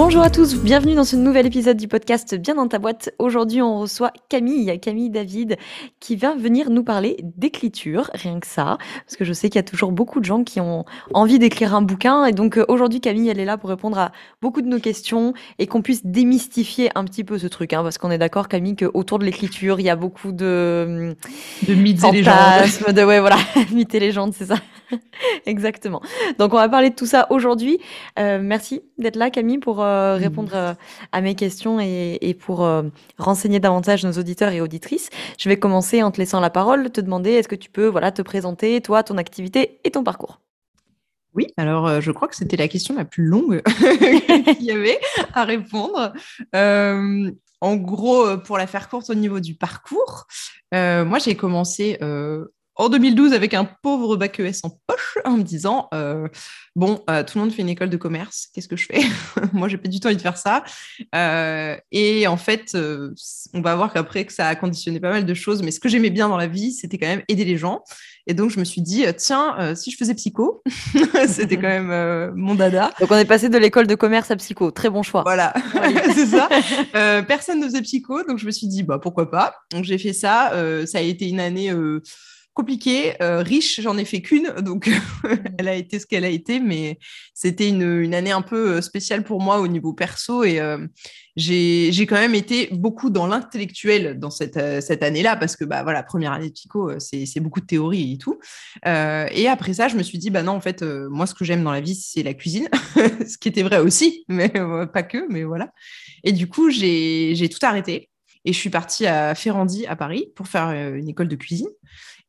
Bonjour à tous, bienvenue dans ce nouvel épisode du podcast Bien dans ta boîte. Aujourd'hui, on reçoit Camille, Camille David, qui va venir nous parler d'écriture, rien que ça, parce que je sais qu'il y a toujours beaucoup de gens qui ont envie d'écrire un bouquin. Et donc euh, aujourd'hui, Camille, elle est là pour répondre à beaucoup de nos questions et qu'on puisse démystifier un petit peu ce truc, hein, parce qu'on est d'accord, Camille, qu'autour de l'écriture, il y a beaucoup de, de mythes et légendes. De, ouais, voilà, mythes et légendes, c'est ça. Exactement. Donc on va parler de tout ça aujourd'hui. Euh, merci d'être là, Camille, pour euh, mmh. répondre euh, à mes questions et, pour euh, renseigner davantage nos auditeurs et auditrices. Je vais commencer en te laissant la parole, te demander est-ce que tu peux voilà, te présenter, toi, ton activité et ton parcours? Oui, alors je crois que c'était la question la plus longue qu'il y avait à répondre. en gros, pour la faire courte au niveau du parcours, moi j'ai commencé en 2012 avec un pauvre bac ES en poche en me disant euh, bon euh, tout le monde fait une école de commerce qu'est-ce que je fais? Moi j'ai pas du tout envie de faire ça. Euh, et en fait on va voir qu'après que ça a conditionné pas mal de choses mais ce que j'aimais bien dans la vie c'était quand même aider les gens. Et donc je me suis dit tiens si je faisais psycho c'était quand même mon dada. Donc on est passé de l'école de commerce à psycho. Très bon choix. Voilà c'est ça. Personne ne faisait psycho donc je me suis dit bah pourquoi pas? Donc j'ai fait ça. Ça a été une année compliqué, euh, riche, j'en ai fait qu'une, donc elle a été ce qu'elle a été, mais c'était une, année un peu euh, spéciale pour moi au niveau perso et euh, j'ai quand même été beaucoup dans l'intellectuel dans cette, cette année-là parce que bah voilà première année de psycho c'est beaucoup de théorie et tout. Et après ça je me suis dit bah non en fait moi ce que j'aime dans la vie c'est la cuisine ce qui était vrai aussi mais pas que mais voilà. Et du coup j'ai tout arrêté et je suis partie à Ferrandi à Paris pour faire une école de cuisine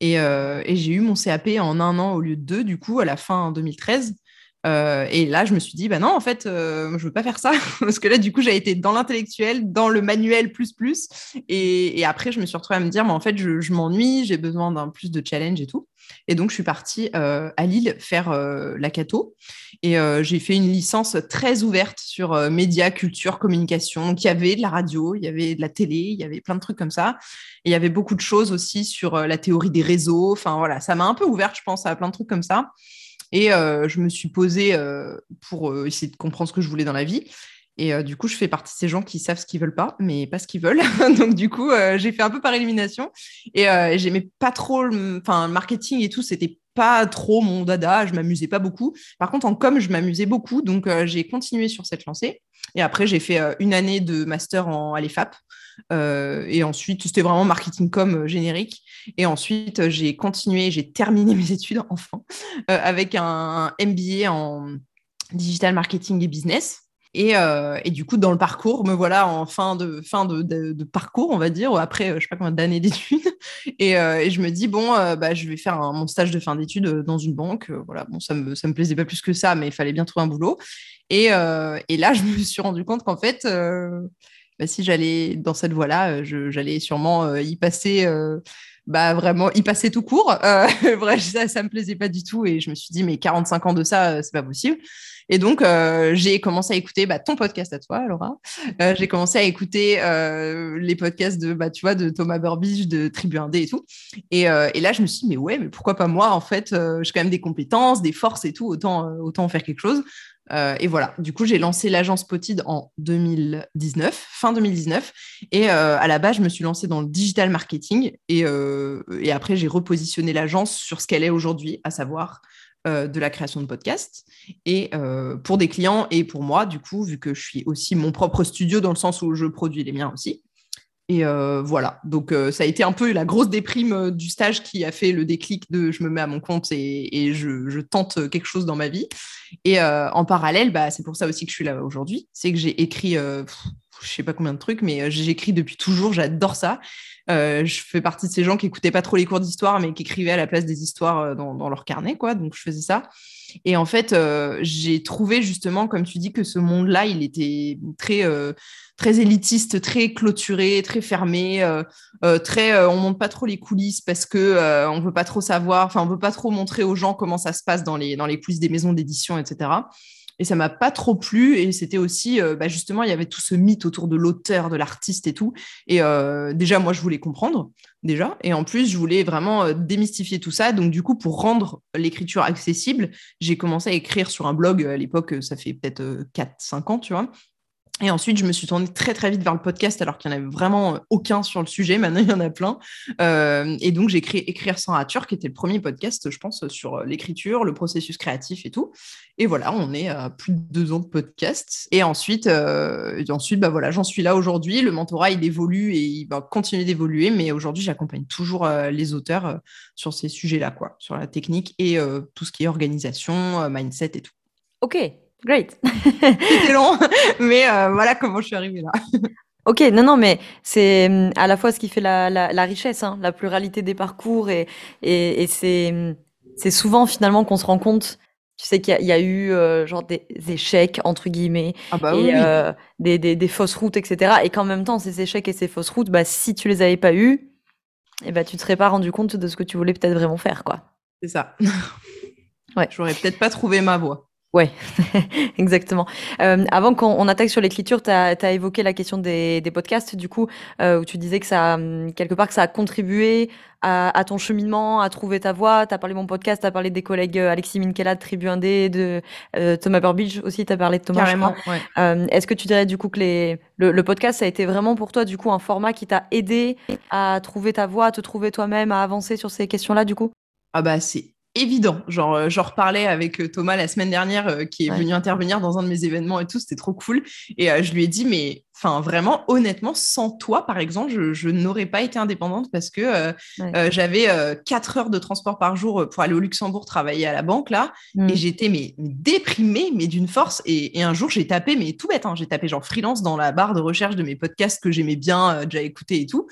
euh, et, j'ai eu mon CAP en un an au lieu de deux, du coup, à la fin 2013. Euh, et là, je me suis dit, bah non, en fait, euh, je veux pas faire ça. Parce que là, du coup, j'ai été dans l'intellectuel, dans le manuel plus plus. Et, après, je me suis retrouvée à me dire, mais en fait, je, m'ennuie, j'ai besoin d'un plus de challenge et tout. Et donc, je suis partie à Lille faire la Cato. Et j'ai fait une licence très ouverte sur médias, culture, communication. Donc, il y avait de la radio, il y avait de la télé, il y avait plein de trucs comme ça. Et il y avait beaucoup de choses aussi sur la théorie des réseaux. Enfin, voilà, ça m'a un peu ouverte, je pense, à plein de trucs comme ça. Et euh, je me suis posée euh, pour euh, essayer de comprendre ce que je voulais dans la vie. Et du coup, je fais partie de ces gens qui savent ce qu'ils veulent pas, mais pas ce qu'ils veulent. Donc, du coup, j'ai fait un peu par élimination. Et j'aimais pas trop, enfin, le marketing et tout, c'était pas trop mon dada. Je m'amusais pas beaucoup. Par contre, en com, je m'amusais beaucoup. Donc, j'ai continué sur cette lancée. Et après, j'ai fait une année de master en, à l'EFAP. Et ensuite, c'était vraiment marketing com générique. Et ensuite, j'ai continué, j'ai terminé mes études, enfin, euh, avec un MBA en digital marketing et business. Et, euh, et, du coup, dans le parcours, me voilà en fin de, fin de, parcours, on va dire, après, je sais pas combien d'années d'études. Et, euh, et, je me dis, bon, bah, je vais faire mon stage de fin d'études dans une banque. voilà, bon, ça me, ça me plaisait pas plus que ça, mais il fallait bien trouver un boulot. Et, et là, je me suis rendu compte qu'en fait, bah, si j'allais dans cette voie-là, j'allais sûrement y passer bah vraiment y passer tout court. Euh, ça, ça me plaisait pas du tout et je me suis dit mais 45 ans de ça, euh, c'est pas possible. Et donc euh, j'ai commencé à écouter bah, ton podcast à toi, Laura. j'ai commencé à écouter les podcasts de bah tu vois de Thomas Burbidge, de Tribu 1D et tout. Et, et, là je me suis dit mais ouais mais pourquoi pas moi en fait j'ai quand même des compétences, des forces et tout, autant autant en faire quelque chose. Euh, et voilà, du coup, j'ai lancé l'agence Potid en 2019, fin 2019. Et euh, à la base, je me suis lancée dans le digital marketing. Et, euh, et après, j'ai repositionné l'agence sur ce qu'elle est aujourd'hui, à savoir de la création de podcasts. Et pour des clients et pour moi, du coup, vu que je suis aussi mon propre studio dans le sens où je produis les miens aussi. Et euh, voilà, donc euh, ça a été un peu la grosse déprime euh, du stage qui a fait le déclic de je me mets à mon compte et, je, tente quelque chose dans ma vie. Et en parallèle, bah, c'est pour ça aussi que je suis là aujourd'hui. C'est que j'ai écrit, je sais pas combien de trucs, mais j'écris depuis toujours, j'adore ça. je fais partie de ces gens qui écoutaient pas trop les cours d'histoire, mais qui écrivaient à la place des histoires dans, dans, leur carnet, quoi. Donc je faisais ça. Et en fait, euh, j'ai trouvé justement, comme tu dis, que ce monde-là, il était très, euh, élitiste, très clôturé, très fermé, euh, très, on monte pas trop les coulisses parce que on veut pas trop savoir, enfin, on veut pas trop montrer aux gens comment ça se passe dans les, dans les coulisses des maisons d'édition, etc. et ça m'a pas trop plu. Et c'était aussi, bah, justement, il y avait tout ce mythe autour de l'auteur, de l'artiste et tout. Et déjà, moi, je voulais comprendre déjà. Et en plus, je voulais vraiment démystifier tout ça. Donc, du coup, pour rendre l'écriture accessible, j'ai commencé à écrire sur un blog à l'époque, ça fait peut-être 4-5 ans, tu vois. Et ensuite, je me suis tournée très très vite vers le podcast alors qu'il n'y en avait vraiment euh, aucun sur le sujet. Maintenant, il y en a plein. Euh, et donc, j'ai créé Écrire sans rature, qui était le premier podcast, je pense, sur euh, l'écriture, le processus créatif et tout. Et voilà, on est à plus de deux ans de podcast. Et ensuite, ensuite bah voilà, j'en suis là aujourd'hui. Le mentorat, il évolue et il va continuer d'évoluer. Mais aujourd'hui, j'accompagne toujours les auteurs sur ces sujets-là, quoi, sur la technique et tout ce qui est organisation, mindset et tout. Ok, Great. C'était long, mais euh, voilà comment je suis arrivée là. Ok, non, non, mais c'est hum, à la fois ce qui fait la, la, richesse, hein, la pluralité des parcours, et, et, et hum, c'est souvent finalement qu'on se rend compte, tu sais qu'il y, a eu euh, genre des échecs, entre guillemets, ah bah et euh, des, des, des, fausses routes, etc. Et qu'en même temps, ces échecs et ces fausses routes, bah, si tu les avais pas eus, eh bah, tu te serais pas rendu compte de ce que tu voulais peut-être vraiment faire, quoi. C'est ça. ouais. J'aurais peut-être pas trouvé ma voie. Ouais, exactement. Euh, avant qu'on attaque sur l'écriture, tu as, évoqué la question des, des podcasts, du coup, euh, où tu disais que ça, hum, quelque part, que ça a contribué à, à ton cheminement, à trouver ta voix. Tu as parlé de mon podcast, tu as parlé des collègues euh, Alexis Minkela de Tribu 1D, de euh, Thomas Burbidge aussi, tu as parlé de Thomas. Carrément, ouais. Euh, Est-ce que tu dirais du coup que les, le, le, podcast, ça a été vraiment pour toi, du coup, un format qui t'a aidé à trouver ta voix, à te trouver toi-même, à avancer sur ces questions-là, du coup? Ah bah c'est évident. Genre, euh, j'en reparlais avec euh, Thomas la semaine dernière, euh, qui est venu intervenir dans un de mes événements et tout, c'était trop cool. Et je lui ai dit, mais enfin, vraiment, honnêtement, sans toi, par exemple, je, n'aurais pas été indépendante parce que j'avais quatre heures de transport par jour pour aller au Luxembourg travailler à la banque, là, et mm. j'étais mais, déprimée, mais d'une force. Et, un jour, j'ai tapé, mais tout bête, hein, j'ai tapé genre freelance dans la barre de recherche de mes podcasts que j'aimais bien déjà écouter et tout.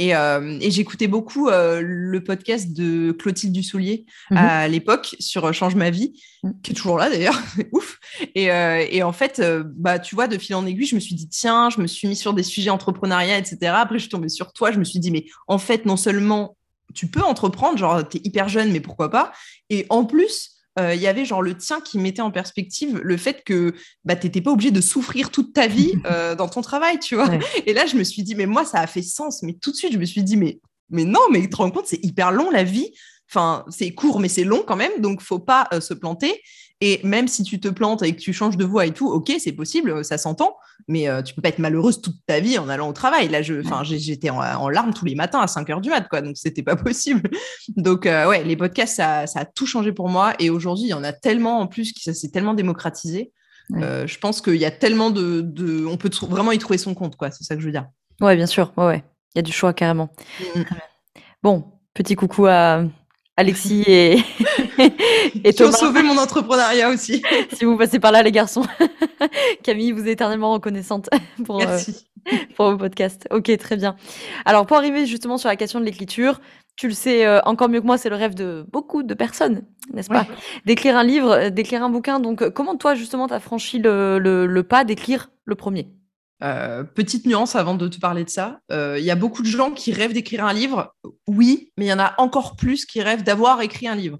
Euh, et, j'écoutais beaucoup euh, le podcast de Clotilde Dussoulier mhm. à l'époque sur euh, Change ma vie, mhm. qui est toujours là d'ailleurs, ouf. Et, et, en fait, bah, tu vois, de fil en aiguille, je me suis dit, tiens, je me suis mis sur des sujets entrepreneuriat, etc. Après, je suis tombée sur toi, je me suis dit, mais en fait, non seulement tu peux entreprendre, genre, tu es hyper jeune, mais pourquoi pas? Et en plus, euh, il y avait genre le tien qui mettait en perspective le fait que bah, tu n'étais pas obligé de souffrir toute ta vie euh, dans ton travail, tu vois. Et là, je me suis dit, mais moi, ça a fait sens. Mais tout de suite, je me suis dit, mais, mais non, mais tu te rends compte, c'est hyper long la vie. Enfin, c'est court, mais c'est long quand même, donc faut pas euh, se planter. Et même si tu te plantes et que tu changes de voix et tout, ok, c'est possible, ça s'entend, mais euh, tu peux pas être malheureuse toute ta vie en allant au travail. Là, je, j'étais en, larmes tous les matins à 5 heures du mat, quoi, donc c'était pas possible. Donc, euh, ouais, les podcasts, ça, ça, a tout changé pour moi. Et aujourd'hui, il y en a tellement en plus, ça s'est tellement démocratisé. je pense qu'il y a tellement de, de... on peut vraiment y trouver son compte, quoi. C'est ça que je veux dire. Ouais, bien sûr. Ouais, ouais. Il y a du choix carrément. Mm. Bon, petit coucou à Alexis et, et Thomas. sauvé mon entrepreneuriat aussi. si vous passez par là, les garçons. Camille, vous êtes éternellement reconnaissante pour, euh, pour vos podcasts. Ok, très bien. Alors, pour arriver justement sur la question de l'écriture, tu le sais euh, encore mieux que moi, c'est le rêve de beaucoup de personnes, n'est-ce pas D'écrire un livre, euh, d'écrire un bouquin. Donc, comment toi, justement, tu as franchi le, le pas d'écrire le premier? Euh, petite nuance avant de te parler de ça. Euh, il y a beaucoup de gens qui rêvent d'écrire un livre, oui, mais il y en a encore plus qui rêvent d'avoir écrit un livre.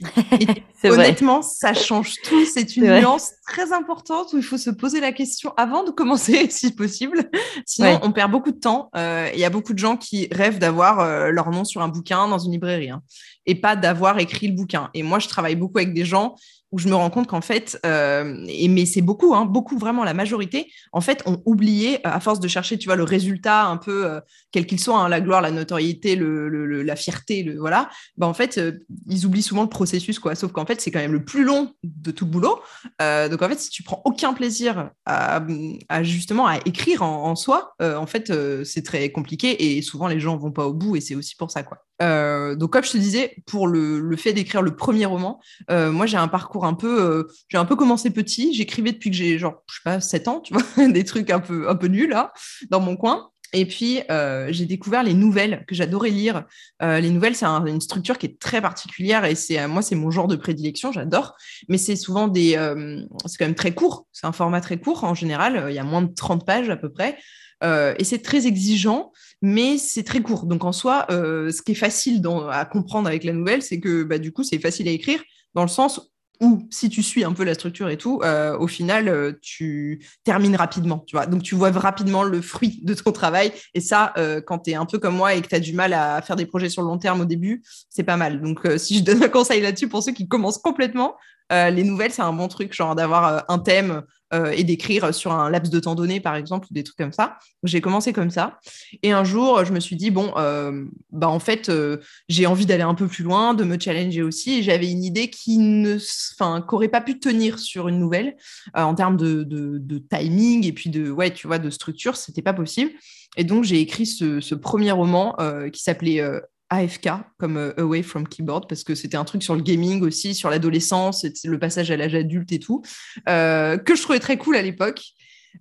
honnêtement, ça change tout. C'est une nuance très importante où il faut se poser la question avant de commencer, si possible. Sinon, on perd beaucoup de temps. Euh, il y a beaucoup de gens qui rêvent d'avoir leur nom sur un bouquin dans une librairie hein, et pas d'avoir écrit le bouquin. Et moi, je travaille beaucoup avec des gens où je me rends compte qu'en fait, euh, et, mais c'est beaucoup, hein, beaucoup vraiment la majorité, en fait, ont oublié, euh, à force de chercher, tu vois, le résultat un peu, euh, quel qu'il soit, hein, la gloire, la notoriété, le, la fierté, voilà, bah, en fait, ils oublient souvent le processus, quoi. Sauf qu'en fait, c'est quand même le plus long de tout le boulot. donc, en fait, si tu prends aucun plaisir à, justement à écrire en, en soi, en fait, c'est très compliqué et souvent les gens vont pas au bout et c'est aussi pour ça, quoi. Donc, comme je te disais, pour le, fait d'écrire le premier roman, moi j'ai un parcours un peu. Euh, j'ai un peu commencé petit. J'écrivais depuis que j'ai, genre, je sais pas, 7 ans, tu vois, des trucs un peu, un peu nuls là, dans mon coin. Et puis, j'ai découvert les nouvelles que j'adorais lire. les nouvelles, c'est une structure qui est très particulière et c'est moi, c'est mon genre de prédilection, j'adore. Mais c'est souvent des. c'est quand même très court. C'est un format très court en général. Il y a moins de 30 pages à peu près. et c'est très exigeant mais c'est très court. Donc en soi, euh, ce qui est facile à comprendre avec la nouvelle, c'est que bah, du coup, c'est facile à écrire dans le sens ou si tu suis un peu la structure et tout, euh, au final, euh, tu termines rapidement, tu vois. Donc, tu vois rapidement le fruit de ton travail. Et ça, euh, quand tu es un peu comme moi et que tu as du mal à faire des projets sur le long terme au début, c'est pas mal. Donc, si je donne un conseil là-dessus pour ceux qui commencent complètement, les nouvelles, c'est un bon truc, genre d'avoir un thème, euh, et d'écrire sur un laps de temps donné, par exemple, ou des trucs comme ça. J'ai commencé comme ça. Et un jour, je me suis dit, bon, euh, bah, en fait, euh, j'ai envie d'aller un peu plus loin, de me challenger aussi. Et j'avais une idée qui ne, qu'aurait pas pu tenir sur une nouvelle en termes de, de, timing et puis de, ouais, tu vois, de structure, c'était pas possible. Et donc, j'ai écrit ce, premier roman qui s'appelait AFK, comme euh, Away from Keyboard, parce que c'était un truc sur le gaming aussi, sur l'adolescence, le passage à l'âge adulte et tout, euh, que je trouvais très cool à l'époque.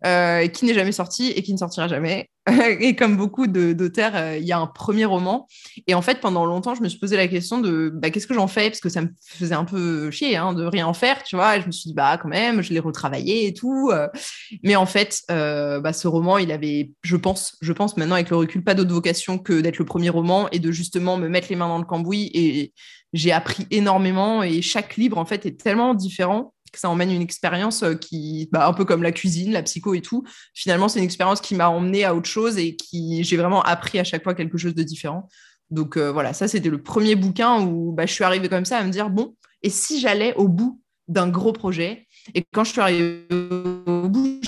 Euh, qui n'est jamais sorti et qui ne sortira jamais. et comme beaucoup d'auteurs, euh, il y a un premier roman. Et en fait, pendant longtemps, je me suis posé la question de bah, qu'est-ce que j'en fais? Parce que ça me faisait un peu chier hein, de rien en faire, tu vois. Et je me suis dit, bah quand même, je l'ai retravaillé et tout. Euh. Mais en fait, bah, ce roman, il avait, je pense, je pense maintenant avec le recul, pas d'autre vocation que d'être le premier roman et de justement me mettre les mains dans le cambouis. Et j'ai appris énormément et chaque livre, en fait, est tellement différent ça emmène une expérience euh, qui, bah, un peu comme la cuisine, la psycho et tout. Finalement, c'est une expérience qui m'a emmené à autre chose et qui j'ai vraiment appris à chaque fois quelque chose de différent. Donc euh, voilà, ça c'était le premier bouquin où bah, je suis arrivée comme ça à me dire bon, et si j'allais au bout d'un gros projet? Et quand je suis arrivée au bout,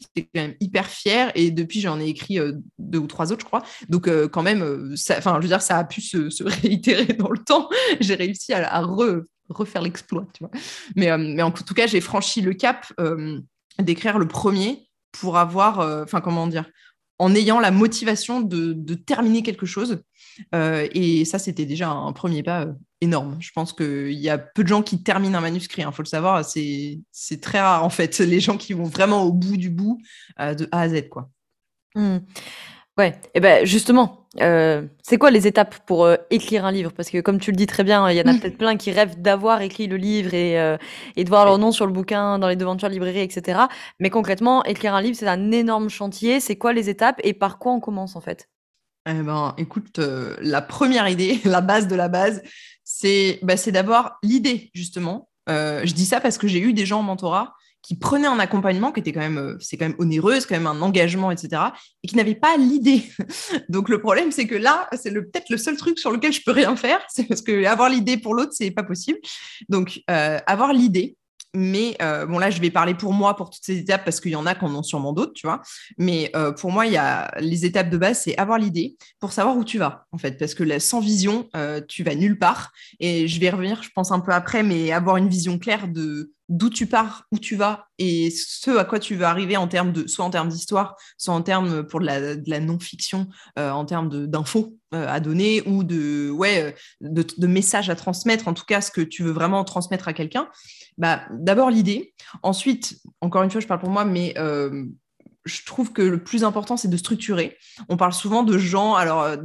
j'étais quand même hyper fière et depuis j'en ai écrit euh, deux ou trois autres, je crois. Donc quand même, enfin je veux dire, ça a pu se, réitérer dans le temps. J'ai réussi à, à re refaire l'exploit, tu vois. Mais, euh, mais en tout cas, j'ai franchi le cap euh, d'écrire le premier pour avoir, euh, enfin, comment dire, en ayant la motivation de, terminer quelque chose. et ça, c'était déjà un premier pas énorme. Je pense qu'il y a peu de gens qui terminent un manuscrit, il hein, faut le savoir. C'est très rare, en fait, les gens qui vont vraiment au bout du bout, de A à Z, quoi. Mmh. Ouais, et ben justement, euh, c'est quoi les étapes pour euh, écrire un livre? Parce que comme tu le dis très bien, il y en a mmh. peut-être plein qui rêvent d'avoir écrit le livre et, euh, et de voir leur nom sur le bouquin dans les devantures librairies, etc. Mais concrètement, écrire un livre, c'est un énorme chantier. C'est quoi les étapes et par quoi on commence en fait? Eh ben, écoute, la première idée, la base de la base, c'est bah, d'abord l'idée justement. je dis ça parce que j'ai eu des gens en mentorat qui prenaient un accompagnement qui était quand même, euh, c'est quand même onéreux, c'est quand même un engagement, etc., et qui n'avaient pas l'idée. Donc le problème, c'est que là, c'est peut-être le seul truc sur lequel je peux rien faire, c'est parce que avoir l'idée pour l'autre, c'est pas possible. Donc euh, avoir l'idée, mais euh, bon, là, je vais parler pour moi pour toutes ces étapes parce qu'il y en a qui en ont sûrement d'autres, tu vois. Mais pour moi, il y a les étapes de base, c'est avoir l'idée pour savoir où tu vas, en fait. Parce que sans vision, tu vas nulle part. Et je vais revenir, je pense, un peu après, mais avoir une vision claire de d'où tu pars, où tu vas et ce à quoi tu veux arriver en termes de, soit en termes d'histoire, soit en termes pour de la, non-fiction, euh, en termes d'infos euh, à donner ou de, messages à transmettre, en tout cas ce que tu veux vraiment transmettre à quelqu'un. Bah, D'abord l'idée. Ensuite, encore une fois, je parle pour moi, mais euh, je trouve que le plus important, c'est de structurer. On parle souvent de gens, alors euh,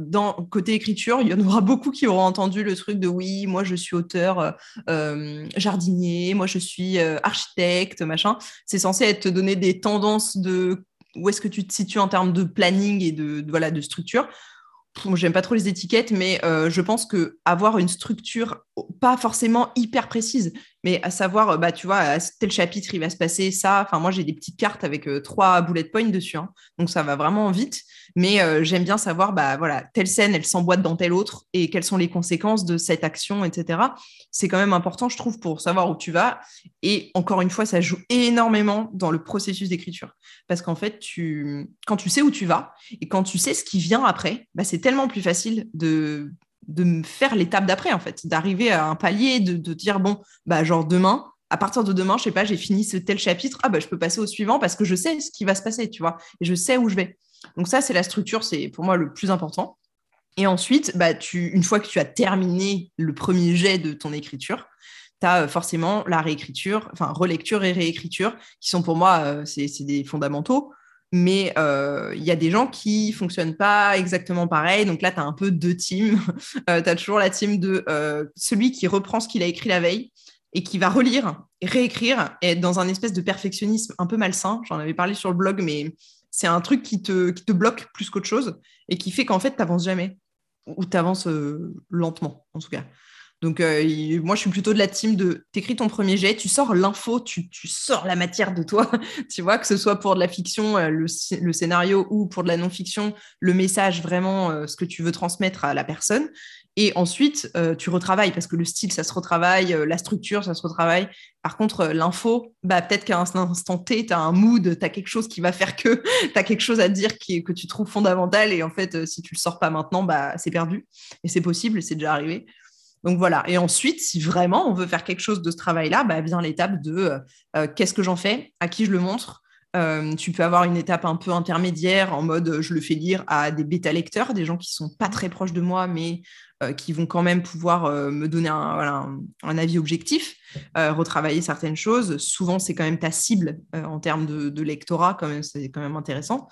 côté écriture, il y en aura beaucoup qui auront entendu le truc de oui, moi je suis auteur euh, euh, jardinier, moi je suis architecte, machin. C'est censé être te donner des tendances de où est-ce que tu te situes en termes de planning et de, voilà de structure j'aime pas trop les étiquettes, mais je pense que avoir une structure pas forcément hyper précise, mais à savoir, bah tu vois, à tel chapitre il va se passer ça. Enfin moi j'ai des petites cartes avec euh, trois bullet points dessus, hein. donc ça va vraiment vite. Mais euh, j'aime bien savoir, bah voilà, telle scène elle s'emboîte dans telle autre et quelles sont les conséquences de cette action, etc. C'est quand même important, je trouve, pour savoir où tu vas. Et encore une fois, ça joue énormément dans le processus d'écriture, parce qu'en fait, quand tu sais où tu vas et quand tu sais ce qui vient après, bah, c'est tellement plus facile de, de faire l'étape d'après, en fait, d'arriver à un palier, de, de, dire, bon, bah, genre demain, à partir de demain, je sais pas, j'ai fini ce tel chapitre, ah bah, je peux passer au suivant parce que je sais ce qui va se passer, tu vois, et je sais où je vais. Donc ça, c'est la structure, c'est pour moi le plus important. Et ensuite, bah, tu, une fois que tu as terminé le premier jet de ton écriture, tu as euh, forcément la réécriture, enfin relecture et réécriture, qui sont pour moi, euh, c'est des fondamentaux mais euh, il y a des gens qui fonctionnent pas exactement pareil. Donc là, tu as un peu deux teams. euh, tu as toujours la team de euh, celui qui reprend ce qu'il a écrit la veille et qui va relire réécrire et être dans un espèce de perfectionnisme un peu malsain. J'en avais parlé sur le blog, mais c'est un truc qui te, qui te bloque plus qu'autre chose et qui fait qu'en fait, tu n'avances jamais ou tu avances lentement, en tout cas. Donc, euh, moi, je suis plutôt de la team de t'écris ton premier jet, tu sors l'info, tu, sors la matière de toi, tu vois, que ce soit pour de la fiction, euh, le, scénario ou pour de la non-fiction, le message, vraiment, euh, ce que tu veux transmettre à la personne. Et ensuite, tu retravailles parce que le style, ça se retravaille, la structure, ça se retravaille. Par contre, l'info, bah, peut-être qu'à un instant T, tu as un mood, tu as quelque chose qui va faire que tu as quelque chose à dire qui, que tu trouves fondamental. Et en fait, si tu le sors pas maintenant, bah, c'est perdu. Et c'est possible, c'est déjà arrivé. Donc voilà. Et ensuite, si vraiment on veut faire quelque chose de ce travail-là, bah, vient l'étape de euh, euh, qu'est-ce que j'en fais, à qui je le montre? Euh, tu peux avoir une étape un peu intermédiaire en mode je le fais lire à des bêta-lecteurs, des gens qui sont pas très proches de moi, mais qui vont quand même pouvoir me donner un, avis objectif, retravailler certaines choses. Souvent, c'est quand même ta cible en termes de, de lectorat, quand c'est quand même intéressant.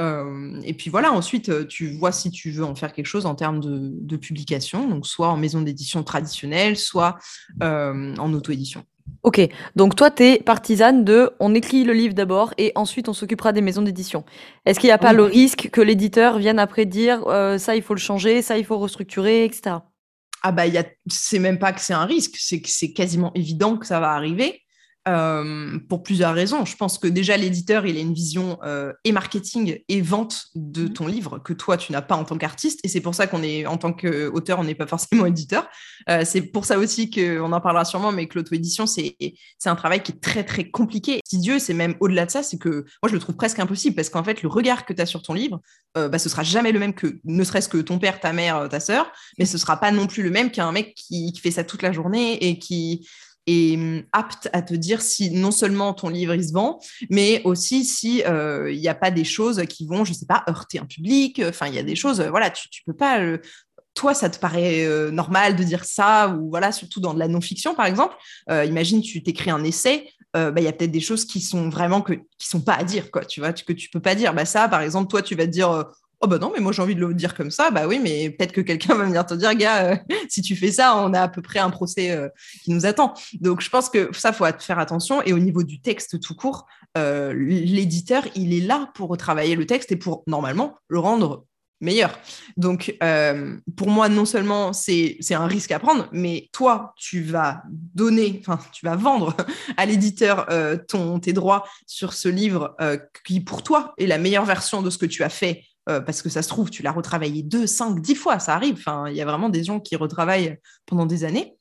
Euh, et puis voilà, ensuite, tu vois si tu veux en faire quelque chose en termes de, publication, donc soit en maison d'édition traditionnelle, soit euh, en auto-édition. Ok, donc toi, tu es partisane de on écrit le livre d'abord et ensuite on s'occupera des maisons d'édition. Est-ce qu'il n'y a pas le risque que l'éditeur vienne après dire ça, il faut le changer, ça, il faut restructurer, etc. Ah bah, c'est même pas que c'est un risque, c'est que c'est quasiment évident que ça va arriver. Euh, pour plusieurs raisons. Je pense que déjà l'éditeur, il a une vision euh, et marketing et vente de mmh. ton livre que toi, tu n'as pas en tant qu'artiste. Et c'est pour ça qu'on est, en tant qu'auteur, on n'est pas forcément éditeur. Euh, c'est pour ça aussi qu'on en parlera sûrement, mais que l'auto-édition, c'est un travail qui est très, très compliqué. Si Dieu, c'est même au-delà de ça, c'est que moi, je le trouve presque impossible parce qu'en fait, le regard que tu as sur ton livre, bah, ce sera jamais le même que, ne serait-ce que ton père, ta mère, ta sœur, mais ce sera pas non plus le même qu'un mec qui fait ça toute la journée et qui hum, apte à te dire si non seulement ton livre il se vend, mais aussi si euh, il n'y a pas des choses qui vont, je sais pas, heurter un public. Enfin, il y a des choses, voilà, tu, tu peux pas. toi, ça te paraît euh, normal de dire ça, ou voilà, surtout dans de la non-fiction, par exemple. Euh, imagine, tu t'écris un essai, bah, il y a peut-être des choses qui sont vraiment que qui sont pas à dire, quoi. Tu vois, que tu peux pas dire. Bah ça, par exemple, toi, tu vas te dire Oh bah non, mais moi j'ai envie de le dire comme ça. Bah oui, mais peut-être que quelqu'un va venir te dire, gars, euh, si tu fais ça, on a à peu près un procès euh, qui nous attend. Donc je pense que ça, faut faire attention. Et au niveau du texte tout court, euh, l'éditeur, il est là pour retravailler le texte et pour normalement le rendre meilleur. Donc pour moi, non seulement c'est un risque à prendre, mais toi, tu vas donner, enfin, tu vas vendre à l'éditeur ton tes droits sur ce livre qui pour toi est la meilleure version de ce que tu as fait euh, parce que ça se trouve, tu l'as retravaillé deux, cinq, dix fois, ça arrive. Enfin, il y a vraiment des gens qui retravaillent pendant des années.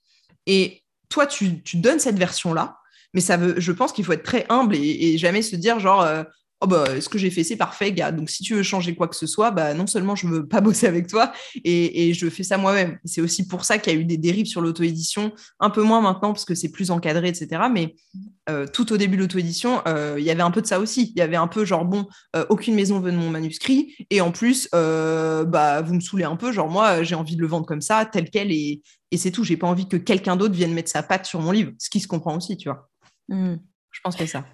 Et toi, tu, donnes cette version-là, mais ça veut, je pense qu'il faut être très humble et, jamais se dire genre, euh, oh bah, ce que j'ai fait, c'est parfait, gars. Donc, si tu veux changer quoi que ce soit, bah, non seulement je veux pas bosser avec toi, et, je fais ça moi-même. C'est aussi pour ça qu'il y a eu des dérives sur l'auto-édition, un peu moins maintenant, parce que c'est plus encadré, etc. Mais euh, tout au début de l'auto-édition, euh, il y avait un peu de ça aussi. Il y avait un peu genre, bon, euh, aucune maison veut de mon manuscrit, et en plus, bah, vous me saoulez un peu, genre, moi, j'ai envie de le vendre comme ça, tel quel, et, et c'est tout. J'ai pas envie que quelqu'un d'autre vienne mettre sa patte sur mon livre, ce qui se comprend aussi, tu vois. Mmh. Je pense que ça.